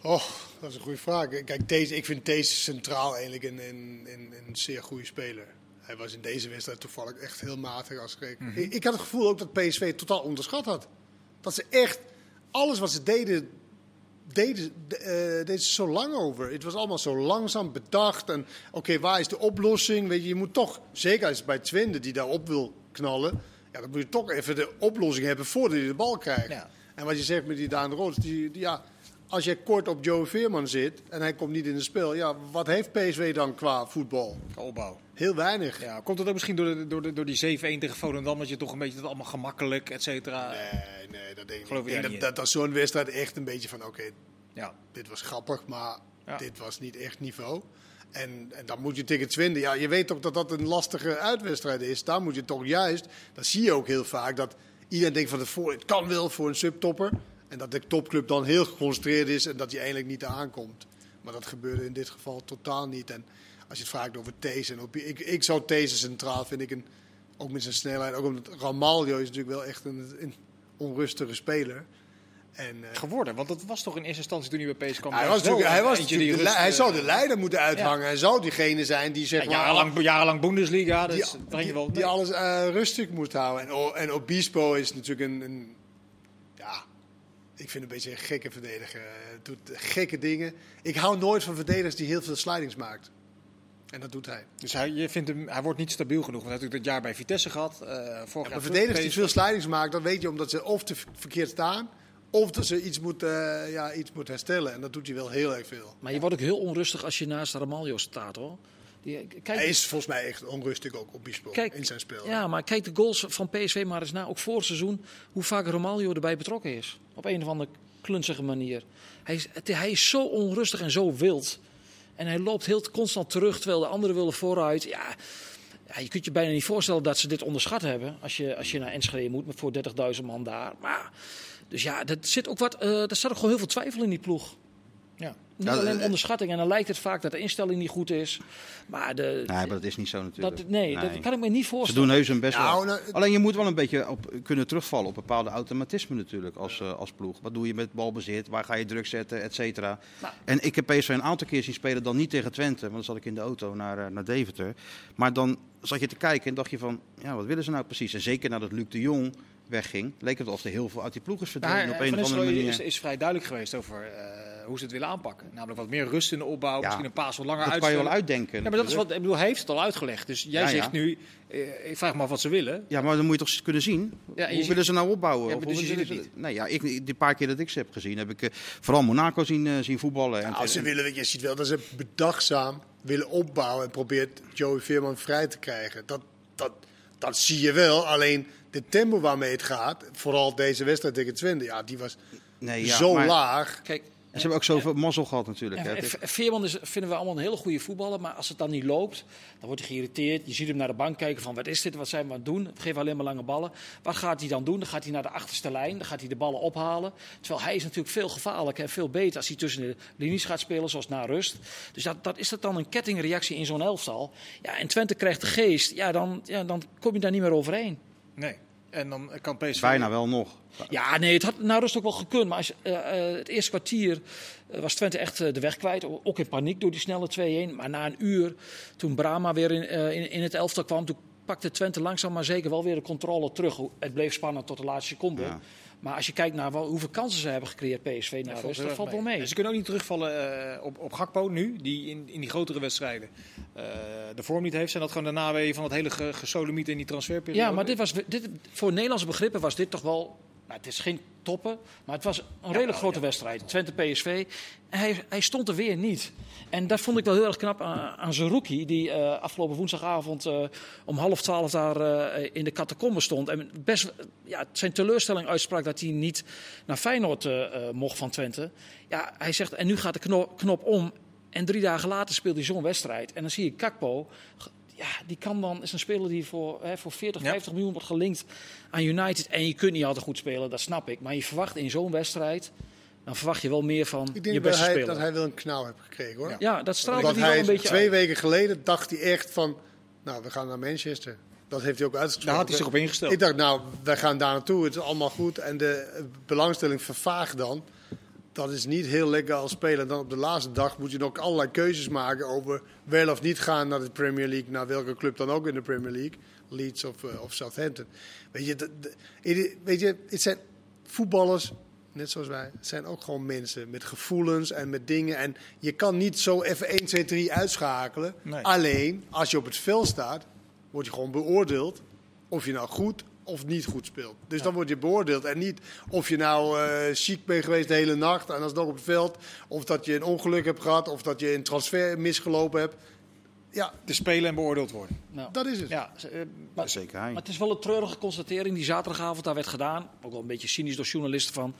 Oh, dat is een goede vraag. Kijk, deze, ik vind deze centraal eigenlijk een, een, een, een, zeer goede speler. Hij was in deze wedstrijd toevallig echt heel matig als ik, mm -hmm. ik, ik had het gevoel ook dat PSV totaal onderschat had. Dat ze echt alles wat ze deden, deden, uh, deden ze zo lang over. Het was allemaal zo langzaam bedacht. En oké, okay, waar is de oplossing? Weet je, je moet toch, zeker als bij Twinde die daarop wil knallen, ja, dan moet je toch even de oplossing hebben voordat je de bal krijgt. Ja. En wat je zegt met die Daan Roos, die, die, ja, als je kort op Joe Veerman zit en hij komt niet in het spel, ja, wat heeft PSV dan qua voetbal? Opbouw. Heel weinig. Ja, komt het ook misschien door, de, door, de, door die 7-1 tegen Volendam, dat je toch een beetje dat allemaal gemakkelijk, et cetera? Nee, nee, dat denk ik Geloof niet. Ik denk dat, dat, dat zo'n wedstrijd echt een beetje van, oké, okay, ja. dit was grappig, maar ja. dit was niet echt niveau. En, en, dan moet je tegen Twente, ja, je weet toch dat dat een lastige uitwedstrijd is. Daar moet je toch juist, dat zie je ook heel vaak, dat iedereen denkt van tevoren, het kan wel voor een subtopper. En dat de topclub dan heel geconcentreerd is en dat hij eigenlijk niet aankomt. Maar dat gebeurde in dit geval totaal niet. En als je het vraagt over These en op, ik, ik zou These centraal, vind ik een, ook met zijn snelheid. Ook omdat Ramaljo is natuurlijk wel echt een, een onrustige speler. En, eh, geworden. Want dat was toch in eerste instantie toen hij bij PSV kwam. hij, was natuurlijk, hij, was natuurlijk de rust, hij eh, zou de leider moeten uithangen. Hij zou diegene zijn die zeg ja, maar, jarenlang, jarenlang Bundesliga. Dus die, je wel die alles eh, rustig moet houden. En, en Obispo is natuurlijk een, een, ik vind een beetje een gekke verdediger. Hij doet gekke dingen. Ik hou nooit van verdedigers die heel veel slidings maakt. En dat doet hij. Dus hij, je vindt hem, hij wordt niet stabiel genoeg. Want hij heeft natuurlijk dit jaar bij Vitesse gehad. eh vorig Maar jaar verdedigers die veel slidings maken, dan weet je omdat ze of te verkeerd staan, of dat ze iets moet, eh, ja, iets moet herstellen. En dat doet hij wel heel erg veel. Maar je wordt ook heel onrustig als je naast Ramaljo staat hoor. Kijk, Hij is volgens mij echt onrustig ook op Bispo Kijk, in zijn spel. Ja, maar kijk de goals van PSV maar eens na. Ook voor het seizoen. Hoe vaak Romaglio erbij betrokken is. Op een of andere klunzige manier. Hij is, het- hij is zo onrustig en zo wild. En hij loopt heel constant terug terwijl de anderen willen vooruit. Ja, ja, je kunt je bijna niet voorstellen dat ze dit onderschat hebben. Als je, als je naar Enschede moet met voor 30.000 man daar. Maar, dus ja, er zit ook wat. eh er staat ook gewoon heel veel twijfel in die ploeg. Ja. Niet Ja, alleen eh, onderschatting. En dan lijkt het vaak dat de instelling niet goed is. Maar, de, Nee, maar dat is niet zo natuurlijk. dat, nee, dat kan ik me niet Ze voorstellen. doen heus hun best Nou, wel. nou, Alleen je moet wel een beetje op, kunnen terugvallen op bepaalde automatismen natuurlijk als, eh, als ploeg. Wat doe je met balbezit? Waar ga je druk zetten? Et cetera. Nou. En ik heb PSV een aantal keer zien spelen, dan niet tegen Twente. Want dan zat ik in de auto naar, eh, naar Deventer. Maar dan zat je te kijken en dacht je van, ja, wat willen ze nou precies? En zeker nadat Luc de Jong wegging, leek het alsof er heel veel uit die ploeg is verdwenen Maar, op een Van of andere manier. is, is vrij duidelijk geweest over eh, hoe ze het willen aanpakken. Namelijk wat meer rust in de opbouw, Ja, misschien een paas wat langer dat kan je wel uitdenken. Ja, maar dat is wat, ik bedoel, hij heeft het al uitgelegd. Dus jij Ja, ja. zegt nu, eh, ik vraag me af wat ze willen. Ja, maar dan moet je toch kunnen zien. Hoe ziet- willen ze nou opbouwen? Ja, Of maar dus hoe je ziet ze- het Nee, ja, ik, die paar keer dat ik ze heb gezien, heb ik eh, vooral Monaco zien, eh, zien voetballen. En, als ze en- willen, je ziet wel dat ze bedachtzaam willen opbouwen en probeert Joey Veerman vrij te krijgen. Dat, dat, dat zie je wel. Alleen de tempo waarmee het gaat, vooral deze wedstrijd tegen Twente, ja, die was nee, ja, zo maar- laag. Kijk, ze hebben ook zoveel mazzel gehad natuurlijk. En, en Veerman is, vinden we allemaal een hele goede voetballer. Maar als het dan niet loopt, dan wordt hij geïrriteerd. Je ziet hem naar de bank kijken van wat is dit, wat zijn we aan het doen? We geven alleen maar lange ballen. Wat gaat hij dan doen? Dan gaat hij naar de achterste lijn. Dan gaat hij de ballen ophalen. Terwijl hij is natuurlijk veel gevaarlijker en veel beter als hij tussen de linies gaat spelen, zoals na rust. Dus dat, dat is dat dan een kettingreactie in zo'n elftal. Ja, en Twente krijgt de geest. Ja, dan, ja, dan kom je daar niet meer overheen. Nee. En dan kan PSV... Bijna wel nog. Ja, nee, het had na rust ook wel gekund. Maar als, eh, eh, het eerste kwartier eh, was Twente echt de weg kwijt. Ook in paniek door die snelle 2-1. Maar na een uur, toen Brama weer in, in, in het elftal kwam... toen pakte Twente langzaam maar zeker wel weer de controle terug. Het bleef spannend tot de laatste seconde. Ja. Maar als je kijkt naar wel, hoeveel kansen ze hebben gecreëerd, PSV, na rust, dat valt wel mee. En ze kunnen ook niet terugvallen eh, op, op Gakpo nu, die in, in die grotere wedstrijden eh, de vorm niet heeft. Zijn dat gewoon de naweeën van het hele ge- gesodemiet in die transferperiode? Ja, maar dit was, dit, voor Nederlandse begrippen was dit toch wel... Nou, het is geen toppen, maar het was een redelijk grote wedstrijd. Twente PSV. Hij, hij stond er weer niet. En dat vond ik wel heel erg knap aan, aan Zerouki, die eh, afgelopen woensdagavond eh, om half twaalf daar eh, in de catacombe stond. En best ja, zijn teleurstelling uitsprak dat hij niet naar Feyenoord mocht van Twente. Ja, hij zegt, en nu gaat de knop, knop om. En drie dagen later speelt hij zo'n wedstrijd. En dan zie je Kakpo. Ja, die kan dan, is een speler die voor, hè, voor 40, Ja. 50 miljoen wordt gelinkt aan United. En je kunt niet altijd goed spelen, dat snap ik. Maar je verwacht in zo'n wedstrijd, dan verwacht je wel meer van Ik je denk dat beste hij, speler. dat hij wel een knauw heeft gekregen hoor. Ja. Ja, dat straalde Want hij wel een beetje twee uit. weken geleden dacht hij echt van, nou we gaan naar Manchester. Dat heeft hij ook uitgesproken. Daar had hij zich op ingesteld. Ik dacht, nou, wij gaan daar naartoe. Het is allemaal goed. En de belangstelling vervaagt dan. Dat is niet heel lekker als speler. Dan op de laatste dag moet je nog allerlei keuzes maken over wel of niet gaan naar de Premier League. Naar welke club dan ook in de Premier League. Leeds of, eh, of Southampton. Weet je, de- de- weet je, het zijn voetballers, net zoals wij. Zijn ook gewoon mensen met gevoelens en met dingen. En je kan niet zo even 1, 2, 3 uitschakelen. Nee. Alleen, als je op het veld staat, word je gewoon beoordeeld of je nou goed of niet goed speelt. Dus dan word je beoordeeld. En niet of je nou eh ziek bent geweest de hele nacht en alsnog op het veld. Of dat je een ongeluk hebt gehad. Of dat je een transfer misgelopen hebt. Ja, Te spelen en beoordeeld worden. Nou, dat is het. Ja, eh, maar, Zeker hij. maar het is wel een treurige constatering die zaterdagavond daar werd gedaan. Ook wel een beetje cynisch door journalisten van...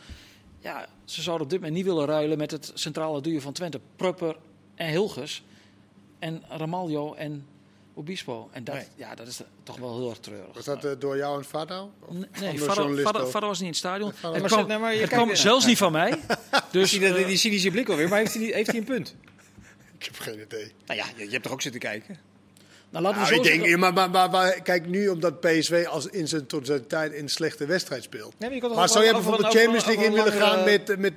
Ja, ze zouden op dit moment niet willen ruilen met het centrale duo van Twente. Prupper en Hilgers. En Ramaljo en Obispo. En dat, Nee. ja, dat is toch wel heel erg treurig. Was dat eh, door jou en Fado? Of- Nee, ook? vader was niet in het stadion. Het Maar kwam, ze- nee, maar je het kijkt- kwam zelfs niet van mij. Dus zie je dat- eh, die cynische blik alweer, maar heeft hij, niet- heeft hij een punt? Ik heb geen idee. Nou ja, je, je hebt toch ook zitten kijken? Nou, laten we Nou, zo ik denk, maar, maar, maar, maar kijk nu omdat PSV als in zijn totaliteit een slechte wedstrijd speelt. Nee, maar zou je over bijvoorbeeld een- Champions League in willen gaan met, met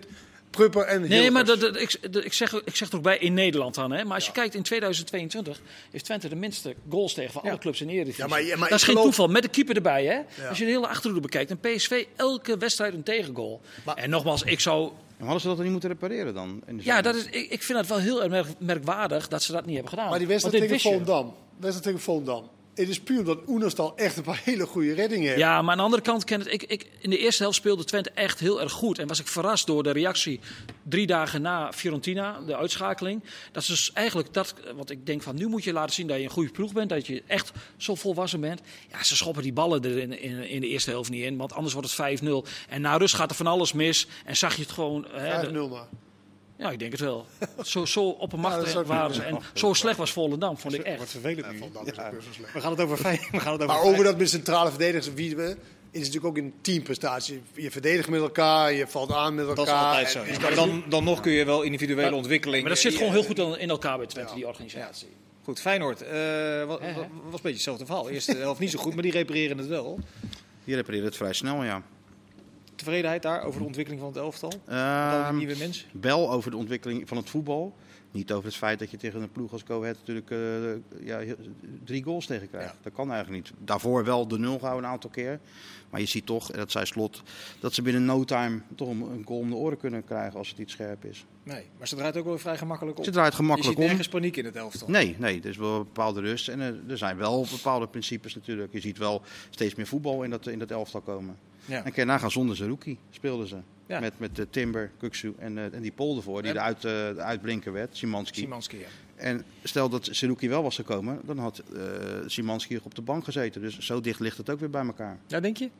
Prupper en Nee, maar Hilgers? dat, dat- ik, dat- ik, zeg, ik zeg er ook bij in Nederland dan. Hè. Maar als je kijkt in 2022 heeft Twente de minste goals tegen van alle clubs in de Eredivisie. Ja, maar- maar dat is geen geloof- toeval, met de keeper erbij. Hè. Ja. Als je de hele achterhoede bekijkt. En PSV elke wedstrijd een tegengoal. en nogmaals, ik zou... En hadden ze dat dan niet moeten repareren dan? in de Ja, dat is, ik, ik vind het wel heel erg merk- merkwaardig dat ze dat niet hebben gedaan. Maar die Want wedstrijd tegen. Volendam. wedstrijd tegen Volendam. Het is puur omdat Oenerstal echt een paar hele goede reddingen heeft. Ja, maar aan de andere kant, ken het, ik, ik, in de eerste helft speelde Twente echt heel erg goed. En was ik verrast door de reactie drie dagen na Fiorentina, de uitschakeling. Dat is dus eigenlijk dat, wat ik denk van nu moet je laten zien dat je een goede ploeg bent. Dat je echt zo volwassen bent. Ja, ze schoppen die ballen er in, in, in de eerste helft niet in, want anders wordt het 5-0. En na rust gaat er van alles mis. En zag je het gewoon... hè, 5-0 de- maar. Ja, ik denk het wel. Zo, zo Ja, oppermachtig ook waren ze. En zo slecht was Volendam, vond ik Wat echt. vervelend Ja, nu. Wel slecht. We gaan het over fijn. We gaan het over Maar fijn- over dat met centrale verdedigers, wie we, is natuurlijk ook een teamprestatie. Je verdedigt met elkaar, je valt aan met elkaar. Dat is altijd zo. en- ja. Maar dan, dan nog kun je wel individuele ontwikkeling. Maar dat zit eh, gewoon eh, heel goed in- in elkaar bij Twente, die organisatie. Goed, Feyenoord. eh, wa- Hè, hè? wa- was een beetje hetzelfde verhaal. Eerste helft niet zo goed, maar die repareren het wel. Die repareerde het vrij snel, ja. Tevredenheid daar over de ontwikkeling van het elftal? Die nieuwe mensen? Wel over de ontwikkeling van het voetbal. Niet over het feit dat je tegen een ploeg als Go Ahead natuurlijk eh, ja, drie goals tegen krijgt. Ja. Dat kan eigenlijk niet. Daarvoor wel de nul gehouden een aantal keer. Maar je ziet toch, en dat zei Slot, dat ze binnen no time toch een, goal om de oren kunnen krijgen als het niet scherp is. Nee, maar ze draait ook wel vrij gemakkelijk op. Ze draait je gemakkelijk ziet om. nergens paniek in het elftal. Nee, nee, er is wel een bepaalde rust. En er, er zijn wel bepaalde principes natuurlijk. Je ziet wel steeds meer voetbal in dat, in dat elftal komen. Ja. En kan je nagaan, zonder Zerouki speelden ze. Ja. Met, met de Timber, Kuksu en, eh, en die Pol ervoor, die En- de, uit, eh, de uitblinker werd, Simanski. Simanski, ja. En stel dat Zerouki wel was gekomen, dan had eh Simanski op de bank gezeten. Dus zo dicht ligt het ook weer bij elkaar. Ja, denk je?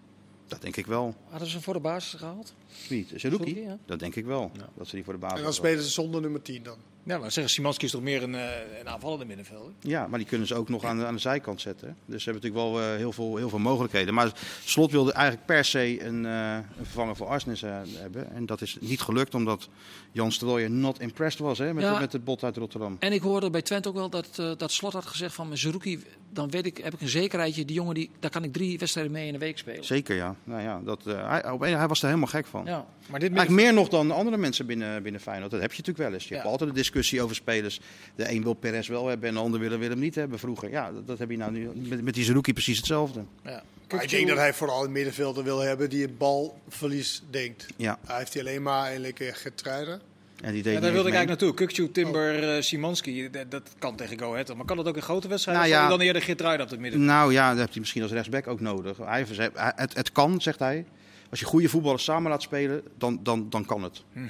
Dat denk ik wel. Hadden ze hem voor de basis gehaald? Wie? Zerouki? Ja. Dat denk ik wel. Dat ze die voor de basis En dan spelen ze zonder nummer 10 dan. Ja, maar zeggen Simanski is toch meer een, eh, een aanvallende middenvelder? Ja, maar die kunnen ze ook nog aan de, aan de zijkant zetten. Dus ze hebben natuurlijk wel eh, heel, veel, heel veel mogelijkheden. Maar Slot wilde eigenlijk per se een, eh, een vervanger voor Arsenis eh, hebben. En dat is niet gelukt omdat Jan Strooijer not impressed was hè, met, Ja. de, met het bot uit Rotterdam. En ik hoorde bij Twente ook wel dat, eh, dat Slot had gezegd van mijn Zerouki, dan weet ik, heb ik een zekerheidje. Die jongen, die, daar kan ik drie wedstrijden mee in een week spelen. Zeker ja. Nou ja dat, eh, hij, op een- hij was er helemaal gek van. Ja. Maar dit Eigenlijk meer nog dan andere mensen binnen, binnen Feyenoord. Dat heb je natuurlijk wel eens. Je Ja. hebt altijd een discussie over spelers. De een wil Perez wel hebben en de ander wil, wil hem niet hebben vroeger. Ja, dat, dat heb je nou nu met, met die Zerouki precies hetzelfde. Ja. Maar ik denk dat hij vooral een middenvelder wil hebben die het balverlies denkt. Ja, Hij heeft hij alleen maar eigenlijk eh, getreiden. En die deed Ja, daar wilde ik mee. eigenlijk naartoe. Kukcu, Timber, eh, Simanski, dat, dat kan tegen Go Ahead. Maar kan dat ook in grote wedstrijden? Nou ja. dan eerder Geertruida op het midden? Nou ja, dat heeft hij misschien als rechtsback ook nodig. Hij, het, het kan, zegt hij. Als je goede voetballers samen laat spelen, dan, dan, dan kan het. Mhm.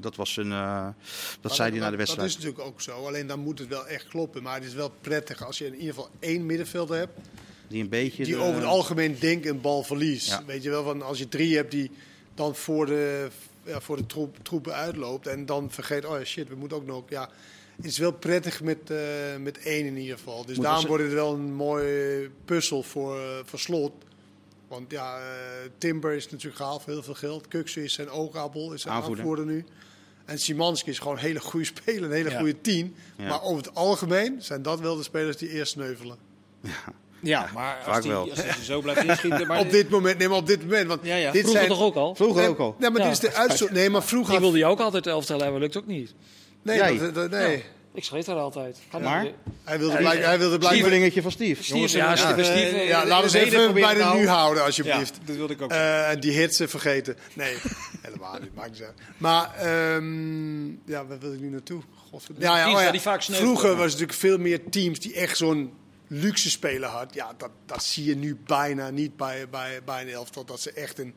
Dat, was zijn, eh, dat Maar zei hij na de Dat wedstrijd. is natuurlijk ook zo. Alleen dan moet het wel echt kloppen. Maar het is wel prettig als je in ieder geval één middenvelder hebt. Die een beetje... Die de- over het algemeen denkt een balverlies. Ja. Weet je wel, van als je drie hebt die dan voor de, ja, voor de troep, troepen uitloopt. En dan vergeet, oh ja, shit, we moeten ook nog. Ja, het is wel prettig met, eh, met één in ieder geval. Dus Moet daarom wordt het wel een mooie puzzel voor, eh, voor slot. Want ja, eh, Timber is natuurlijk gehaald voor heel veel geld. Kuksu is zijn oogappel, is zijn Aanvoerder. aanvoerder, nu. En Simanski is gewoon een hele goede speler, een hele Ja. goede tien. Ja. Maar over het algemeen zijn dat wel de spelers die eerst sneuvelen. Ja, maar als vaak die, wel. als die zo blijft inschieten... Maar op dit moment, nee, maar op dit moment. Want Ja, ja. dit Vroeger zijn, toch ook al? Vroeger nee, ook al. Nee, maar Ja. dit is de uitzondering. Nee, maar vroeger. Die wilde je ook altijd elftal hebben, lukt ook niet. nee, dat- dat- nee. Ja. Ik schreef daar altijd. Gaat Maar? niet. Hij wilde, blijk, hij wilde blijkbaar. Stievelingetje van Steve. Jongens, ja, ja, Ja, laten we eens even bij de nu houden. houden, Ja, alsjeblieft. dat wilde ik ook zeggen. Eh, en die hitsen vergeten. Nee, helemaal niet. Maakt niet uit. Maar, ehm, ja, waar wil ik nu naartoe? Godverdomme. Ja, ja, oh ja. die vaak. Vroeger was het natuurlijk veel meer teams die echt zo'n luxe speler had. Ja, dat, dat zie je nu bijna niet bij, bij, bij een elftal. Dat ze echt een,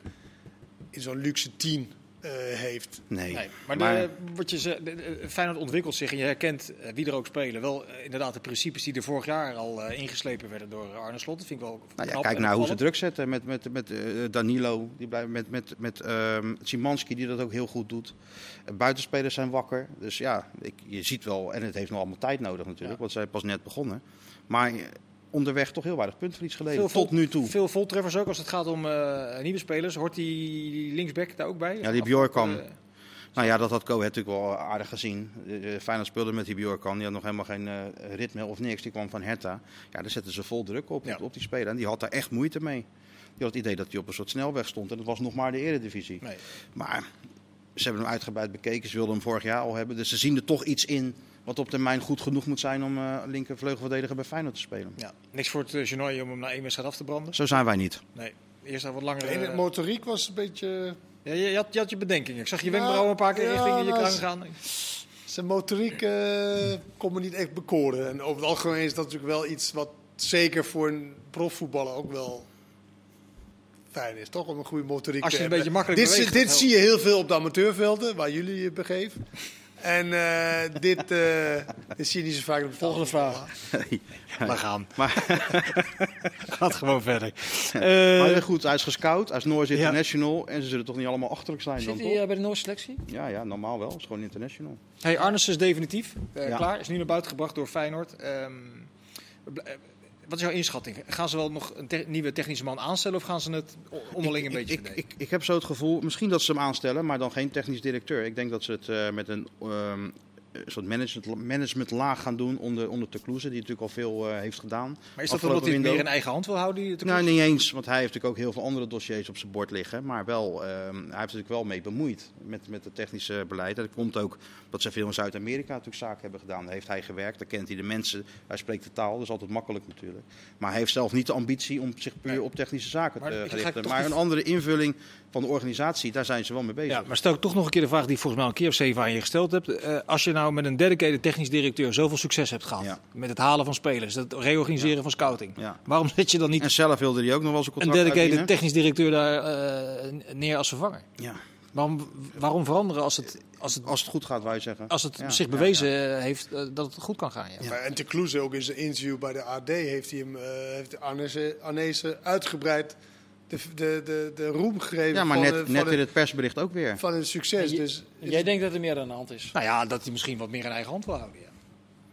in zo'n luxe team eh, heeft. Nee. Nee, maar, maar de, wat je ze, de- de- Feyenoord ontwikkelt zich en je herkent eh, wie er ook spelen. Wel eh, inderdaad de principes die er vorig jaar al eh, ingeslepen werden door Arne Slot. Dat vind ik wel Nou ja, kijk naar hoe ze druk zetten met, met, met eh, Danilo, die blijft, met, met, met ehm Szymanski die dat ook heel goed doet. Eh, buitenspelers zijn wakker. Dus ja, ik, je ziet wel, en het heeft nog allemaal tijd nodig natuurlijk, Ja. want zij pas net begonnen. Maar eh, onderweg toch heel weinig puntverlies geleden, Veel tot nu toe. Veel voltreffers ook als het gaat om eh, nieuwe spelers. Hoort die linksback daar ook bij? Ja, die Bjorkan. Eh, Nou ja, dat had Cohen natuurlijk wel aardig gezien. Uh, Feyenoord speelde met die Bjorkan. Die had nog helemaal geen uh, ritme of niks. Die kwam van Hertha. Ja, daar zetten ze vol druk op, ja. op die speler. En die had daar echt moeite mee. Die had het idee dat hij op een soort snelweg stond. En dat was nog maar de eredivisie. Nee. Maar ze hebben hem uitgebreid bekeken. Ze wilden hem vorig jaar al hebben. Dus ze zien er toch iets in wat op termijn goed genoeg moet zijn om uh, linker vleugelverdediger bij Feyenoord te spelen. Ja, niks voor het uh, om hem na één wedstrijd af te branden? Zo zijn wij niet. Nee, eerst wat langer... In het motoriek was een beetje... Ja, je, had, je had je bedenkingen. Ik zag je wenkbrauwen een paar keer richting je kruin gaan. Zijn motoriek uh, kon me niet echt bekoren. En over het algemeen is dat natuurlijk wel iets wat zeker voor een profvoetballer ook wel fijn is, toch? Om een goede motoriek Als je te een beetje makkelijk Dit, dit zie je heel veel op de amateurvelden, waar jullie je begeven. En uh, dit, uh, dit zie je niet zo vaak. De volgende vraag. Nee. We gaan. Maar gaat gewoon verder. Uh, maar goed, hij is gescout, hij is Noors International. Ja. En ze zullen toch niet allemaal achterlijk zijn Zit dan, hij bij de Noorse selectie? Ja, ja, normaal wel. Het is gewoon international. Hey, Arnes is definitief ja. klaar. Is nu naar buiten gebracht door Feyenoord. Um, wat is jouw inschatting? Gaan ze wel nog een te nieuwe technische man aanstellen of gaan ze het onderling een ik, beetje ik, ik, ik, heb zo het gevoel, misschien dat ze hem aanstellen, maar dan geen technisch directeur. Ik denk dat ze het uh, met een um, een soort management, managementlaag gaan doen onder, onder Te Kloeze, die natuurlijk al veel uh, heeft gedaan. Maar is dat omdat hij het meer in eigen hand wil houden? Die nou, niet eens, want hij heeft natuurlijk ook heel veel andere dossiers op zijn bord liggen. Maar wel, uh, hij heeft natuurlijk wel mee bemoeid met, met het technische beleid. Dat komt ook dat ze veel in Zuid-Amerika natuurlijk zaken hebben gedaan. Daar heeft hij gewerkt, daar kent hij de mensen, hij spreekt de taal, dat is altijd makkelijk natuurlijk. Maar hij heeft zelf niet de ambitie om zich puur nee. op technische zaken maar te richten. Maar een andere invulling van de organisatie, daar zijn ze wel mee bezig. Ja, maar stel ik toch nog een keer de vraag die ik volgens mij al een keer of zeven aan je gesteld heb. Uh, als je nou met een dedicated technisch directeur zoveel succes hebt gehad, ja. met het halen van spelers, het reorganiseren ja. van scouting, ja. waarom zet je dan niet... En zelf wilde hij ook nog wel eens een contract Een dedicated uitdienen. technisch directeur daar uh, neer als vervanger. Ja. Waarom, waarom veranderen als het, als het, als het goed gaat, wij zeggen. Als het zich bewezen heeft uh, dat het goed kan gaan. Ja. Maar en te Kloeze ook in zijn interview bij de AD heeft hij hem, uh, heeft Arnese, Arnese uitgebreid de, de, de, de roem gegeven. Ja, maar van, net, net in het persbericht ook weer. Van het succes. Je, dus, jij denkt dat er meer aan de hand is? Nou ja, dat hij misschien wat meer in eigen hand wil houden. Ja.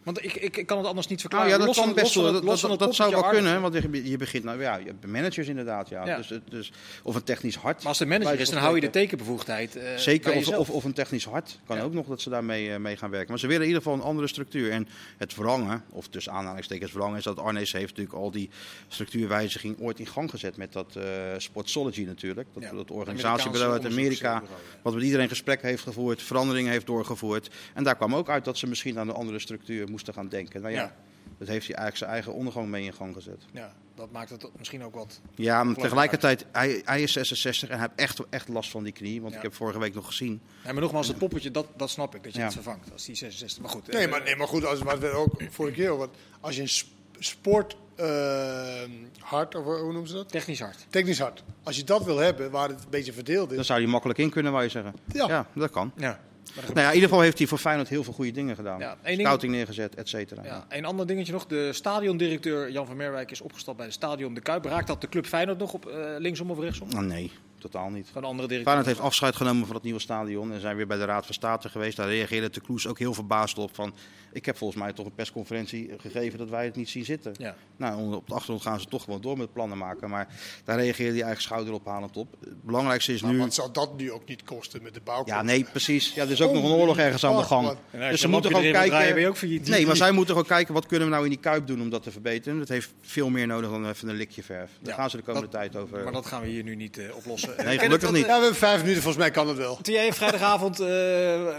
Want ik, ik, ik, kan het anders niet verklaren. Nou ja, dat los kan best wel. Dat, dat, dat, dat zou wel kunnen, want je, je begint nou ja, je hebt managers inderdaad, ja. ja. Dus, dus, of een technisch hart. Maar als de manager is, dan hou je de tekenbevoegdheid. Uh, Zeker, of, of, of, een technisch hart kan ja. ook nog dat ze daarmee uh, mee gaan werken. Maar ze willen in ieder geval een andere structuur. En het verlangen, of tussen aanhalingstekens verlangen, is dat Arnees heeft natuurlijk al die structuurwijziging ooit in gang gezet met dat uh, Sportsology natuurlijk. Dat, ja. dat organisatiebureau uit Amerika, wat met iedereen gesprek heeft gevoerd, veranderingen heeft doorgevoerd. En daar kwam ook uit dat ze misschien aan een andere structuur moesten gaan denken. Nou, ja, ja. Dat heeft hij eigenlijk zijn eigen ondergang mee in gang gezet. Ja, dat maakt het misschien ook wat. Ja, maar tegelijkertijd, hij, hij, is 66 en hij heeft echt, echt last van die knie. Want ja. ik heb vorige week nog gezien. Ja, maar nogmaals, het poppetje, dat, dat snap ik, dat je ja. het vervangt. Als die 66, maar goed. Nee, maar, nee, maar goed, als, wat we ook vorige keer wat Als je een sport uh, hard, of hoe noemen ze dat? Technisch hard. Technisch hard. Als je dat wil hebben, waar het een beetje verdeeld is. Dan zou je makkelijk in kunnen, wou je zeggen. Ja, ja dat kan. Ja. Nou ja, in ieder geval heeft hij voor Feyenoord heel veel goede dingen gedaan. Ja, Scouting ding... neergezet, et cetera. Ja, een ander dingetje nog. De stadiondirecteur Jan van Merwijk is opgestapt bij de Stadion De Kuip. Raakt dat de club Feyenoord nog op uh, linksom of rechtsom? Oh, nee, totaal niet. Van andere directeur. Feyenoord heeft afscheid genomen van het nieuwe stadion en zijn weer bij de Raad van State geweest. Daar reageerde de Kloes ook heel verbaasd op van... Ik heb volgens mij toch een persconferentie gegeven dat wij het niet zien zitten. Ja. Nou, op de achtergrond gaan ze toch gewoon door met plannen maken. Maar daar reageerde hij eigen schouderophalend op. Het belangrijkste is maar nu... Wat zal dat nu ook niet kosten met de bouw? Ja, nee, precies. Ja, er is ook oh, nog een oorlog ergens aan de gang. dus ze moeten gewoon kijken... Ook nee, maar zij moeten gewoon kijken wat kunnen we nou in die Kuip doen om dat te verbeteren. Dat heeft veel meer nodig dan even een likje verf. Daar ja, gaan ze de komende dat, tijd over... Maar dat gaan we hier nu niet uh, oplossen. Nee, gelukkig niet. Ja, we hebben vijf minuten, volgens mij kan het wel. Toen jij vrijdagavond uh,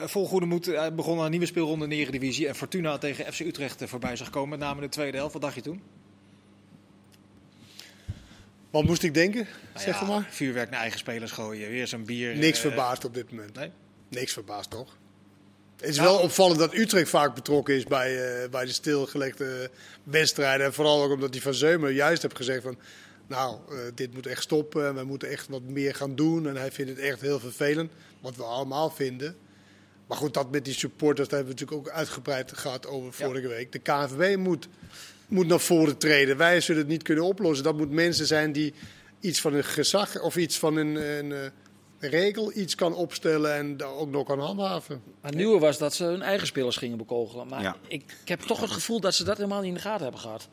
vol goede moed uh, begon een nieuwe speelronde in de Eredivisie en Fortuna tegen FC Utrecht voorbij zag komen, met name in de tweede helft. Wat dacht je toen? Wat moest ik denken? Nou zeg ja, maar. Vuurwerk naar eigen spelers gooien, weer zo'n bier. Niks uh, verbaasd op dit moment. Nee? Niks verbaasd toch? Het is wel opvallend dat Utrecht vaak betrokken is bij, uh, bij de stilgelegde wedstrijden. En vooral ook omdat die van Zeumer juist heeft gezegd van... Nou, uh, dit moet echt stoppen. We moeten echt wat meer gaan doen. En hij vindt het echt heel vervelend. Wat we allemaal vinden. Maar goed, dat met die supporters, daar hebben we natuurlijk ook uitgebreid gehad over vorige ja. week. De KNVB moet, moet naar voren treden. Wij zullen het niet kunnen oplossen. Dat moet mensen zijn die iets van een gezag of iets van een, een, een regel iets kan opstellen en daar ook nog kan handhaven. Maar het nieuwe was dat ze hun eigen spelers gingen bekogelen. Maar ja. ik, ik, heb toch het gevoel dat ze dat helemaal niet in de gaten hebben gehad.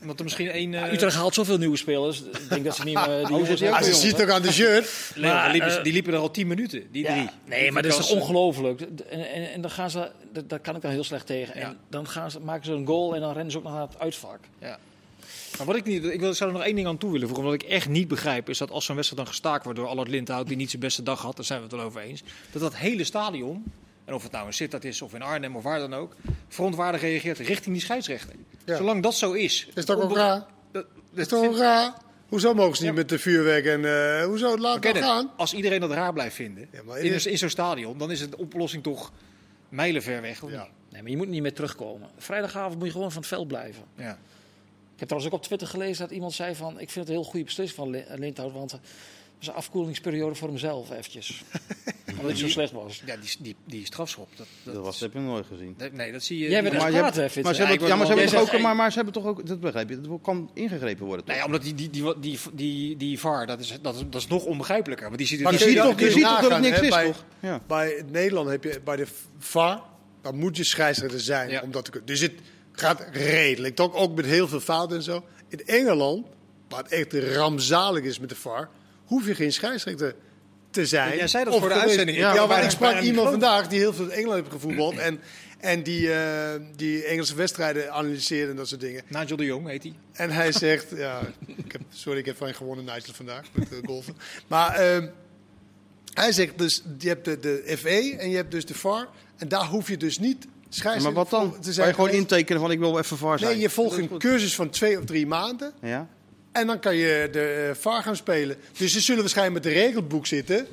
Omdat er misschien één... eh, Utrecht haalt zoveel nieuwe spelers. Ik denk dat ze niet meer... Die hij ook Als je hebben. ziet ook aan de shirt. Leon, Maar, die, liepen, eh, die liepen er al 10 minuten, die Ja, drie. Nee, maar dat is toch ongelooflijk. En, en, en dan gaan ze, dat, daar kan ik dan heel slecht tegen. Ja. En dan gaan ze, maken ze een goal en dan rennen ze ook nog naar het uitvak. Ja. Maar wat ik niet, ik wil, zou er nog één ding aan toe willen voegen. Wat ik echt niet begrijp, is dat als zo'n wedstrijd dan gestaakt wordt door Allard Lindhout, die niet zijn beste dag had, daar zijn we het wel over eens. Dat dat hele stadion, en of het nou in Sittard is of in Arnhem of waar dan ook, verontwaardig reageert richting die scheidsrechter. Ja. Zolang dat zo is. Is toch ook raar? Dat, Dat is toch ook raar? Hoezo mogen ze niet Ja. met de vuurwerk en eh, hoezo laat dat gaan? Als iedereen dat raar blijft vinden Ja, in, is- in zo'n stadion, dan is het de oplossing toch mijlenver weg. Of Ja. niet? Nee, maar je moet niet meer terugkomen. Vrijdagavond moet je gewoon van het veld blijven. Ja. Ik heb trouwens ook op Twitter gelezen dat iemand zei van... ik vind het een heel goede beslissing van Lin- Lindhout, want het was een afkoelingsperiode voor hemzelf eventjes. Omdat hij zo slecht was. Ja, die, die, die strafschop. Dat, dat, Dat was, dat heb ik nog nooit gezien. nee, nee, dat zie je. Jij bent je maar ze Ja, hebben, ik ja, maar ze hebben toch ook, maar, maar ze hebben toch ook, dat begrijp je, dat kan ingegrepen worden. Toch? Ja, omdat die, die, die, die, die, die VAR, dat is, dat, is, dat is nog onbegrijpelijker. Want die ziet het Maar je je ziet toch, je je ziet toch dat het niks is, bij- toch? Ja. Bij Nederland heb je bij de VAR, dan moet je scheidsrechter zijn Ja. om dat te kunnen. Dus het gaat redelijk. Toch ook met heel veel fouten en zo. In Engeland, waar het echt rampzalig is met de VAR, hoef je geen scheidsrechter te zijn. Jij zei dat Of voor de uitzending. Ja, Ik heb maar ik sprak iemand geloofd. vandaag die heel veel in Engeland heeft gevoetbald. En, en die, eh, die Engelse wedstrijden analyseerde en dat soort dingen. Nigel de Jong heet hij. En hij zegt, ja, ik heb, sorry, ik heb van je gewonnen Nigel vandaag met uh, golfen. Maar ehm, hij zegt dus, je hebt de, de FE en je hebt dus de VAR. En daar hoef je dus niet Ja, scheidsrechter maar wat dan? Kan je gewoon intekenen van ik wil even VAR zijn? Nee, je volgt een cursus van twee of drie maanden. Ja? En dan kan je de eh, VAR gaan spelen. Dus ze zullen waarschijnlijk met het regelboek zitten.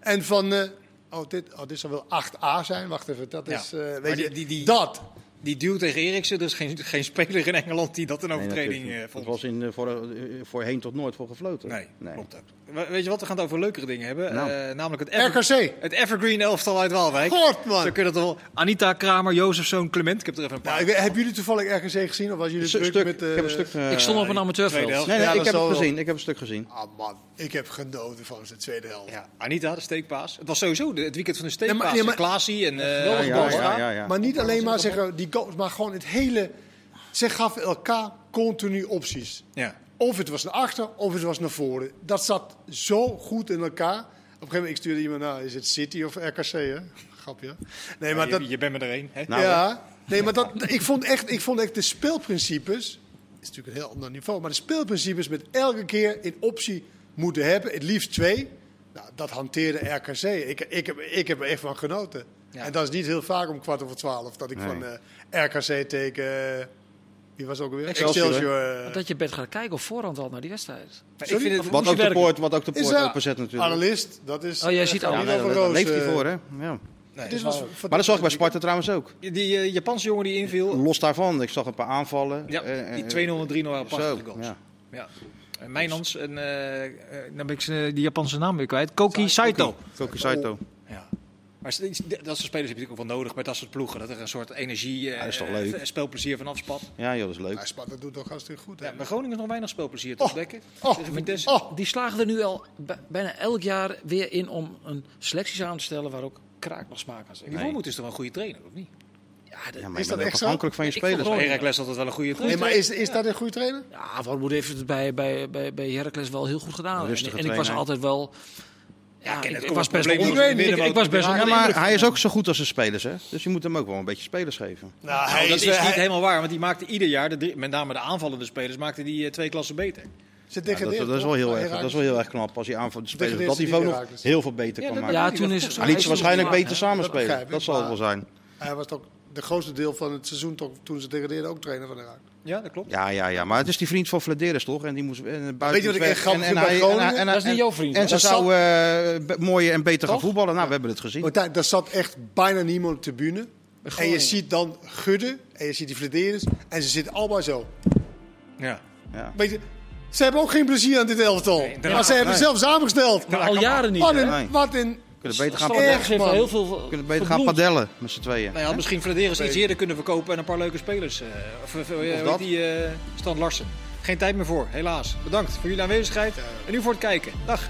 En van, eh, oh, dit, oh, dit zal wel 8a zijn. Wacht even, dat Ja. is, eh, Maar weet die- je, die- die- dat. Die duw tegen Eriksen, er is geen, geen speler in Engeland die dat een Nee, overtreding eh niet. vond. Dat was in, voor, voorheen tot nooit voor gefloten. Nee, klopt ook. We- Weet je wat, we gaan het over leukere dingen hebben. Nou. Eh, namelijk het, Ever- RKC. het Evergreen elftal uit Waalwijk. God, man. Zo kun je dat wel. Anita Kramer, Jozefzoon, Clement. Ik heb er even een paar. Nou, ik hebben jullie toevallig RKC gezien? Of was jullie Een stuk, druk met... ik eh, heb een stuk... eh, ik stond op een amateurveld. Nee, nee, Ja, ik heb het gezien. Ik heb een stuk gezien. Ah man, ik heb genoten van zijn tweede helft. Ja, Anita, de steekpaas. Het was sowieso de- het weekend van de steekpaas. Ja, maar- ja, maar- Klaasie en eh ja. Maar niet alleen maar zeggen die goals, maar gewoon het hele. Ze gaven elkaar continu opties. Ja. Of het was naar achter, of het was naar voren. Dat zat zo goed in elkaar. Op een gegeven moment ik stuurde iemand nou, is het City of RKC, hè? Grapje. Nee, maar je, dat, je bent me er één. hè? Nou, ja, nee, maar dat, ik, vond echt, ik vond echt de speelprincipes. Het is natuurlijk een heel ander niveau, maar de speelprincipes met elke keer in optie moeten hebben, het liefst twee. Nou, dat hanteerde RKC. Ik, ik, heb, ik heb er echt van genoten. Ja. En dat is niet heel vaak om kwart over twaalf dat ik Nee. van eh, RKC tegen. Wie was ook alweer? Excelsior, eh, Dat je bent gaan kijken op voorhand al naar die wedstrijd. Ik vind het, Wat ook, de poort, wat ook de poort openzet natuurlijk. analist. Dat is. Oh, jij eh, ziet al- niet Ja, nee, over daar roos, leeft hij eh, voor, hè? Ja. nee, was Maar dat zag ik bij Sparta trouwens ook. Die eh, Japanse jongen die inviel. Los daarvan, ik zag een paar aanvallen. Ja, die eh, 2-0 en 3-0 waren Zo, prachtige goals. ja. Ja. Mijnans en eh, dan ben ik ze- die Japanse naam weer kwijt. Koki Saito. Koki Saito. Ja. Maar ze- dat soort spelers heb je natuurlijk ook wel nodig bij dat soort ploegen. Dat er een soort energie, eh, dat is toch leuk? eh, spelplezier van afspat. Ja, joh, dat is leuk. Ja, Sparta doet toch hartstikke goed. hè? Ja, bij Groningen is nog weinig speelplezier te ontdekken. Oh, Vitesse. oh, Die slagen er nu al bij- bijna elk jaar weer in om een selectie aan te stellen waar ook kraak nog smaak aan zit. Die Wormoed is toch wel een goede trainer, of niet? Ja, Ja, maar Is je dat echt zo? afhankelijk van je Ik spelers. vond hè? Erik Les altijd wel een goede trainer. Nee, maar is, is dat een goede trainer? Ja, Warmoed heeft het bij, bij, bij, bij Heracles wel heel goed gedaan. En, ik was altijd wel... Ja, ik, was best wel probleem onder- is ik, ik was best wel Ja, maar hij is ook zo goed als zijn spelers, hè? Dus je moet hem ook wel een beetje spelers geven. Nou, Nou, dat is niet hij- helemaal waar, want die maakte ieder jaar, de drie- met name de aanvallende spelers, maakte die eh, twee klassen beter. Ze Ja, dat, dat is wel heel erg, dat is wel heel erg knap als je aanvallende spelers op dat niveau nog heel veel beter Ja, kan maken. Ja, toen is Hij liet hij ze is waarschijnlijk beter samen dat zal het wel zijn. Hij was toch de grootste deel van het seizoen, toch, toen ze degradeerden, ook trainer van Heracles. Ja, dat klopt. Ja, ja, ja. Maar het is die vriend van Flederis, toch? En die moest en buiten Weet je wat ik echt grappig En- vind en bij hij- en hij- Groningen? en hij- Dat is niet jouw vriend, En ze zou eh, mooier en beter gaan voetballen. Nou, we hebben het gezien. Daar zat echt bijna niemand op de tribune. En je ziet dan Gudde en je ziet die Flederis. En ze zitten allemaal zo. Ja. Ja. Weet je, ze hebben ook geen plezier aan dit elftal. Nee, maar ze hebben nee. zelf samengesteld. Al jaren niet. Wat een, wat een Kunnen beter gaan, heel veel kunnen beter gaan padellen met z'n tweeën. Nou, hij had misschien Flederis iets eerder kunnen verkopen en een paar leuke spelers. eh, of of, eh, die eh Stan Larsen. Geen tijd meer voor, helaas. Bedankt voor jullie aanwezigheid en nu voor het kijken. Dag.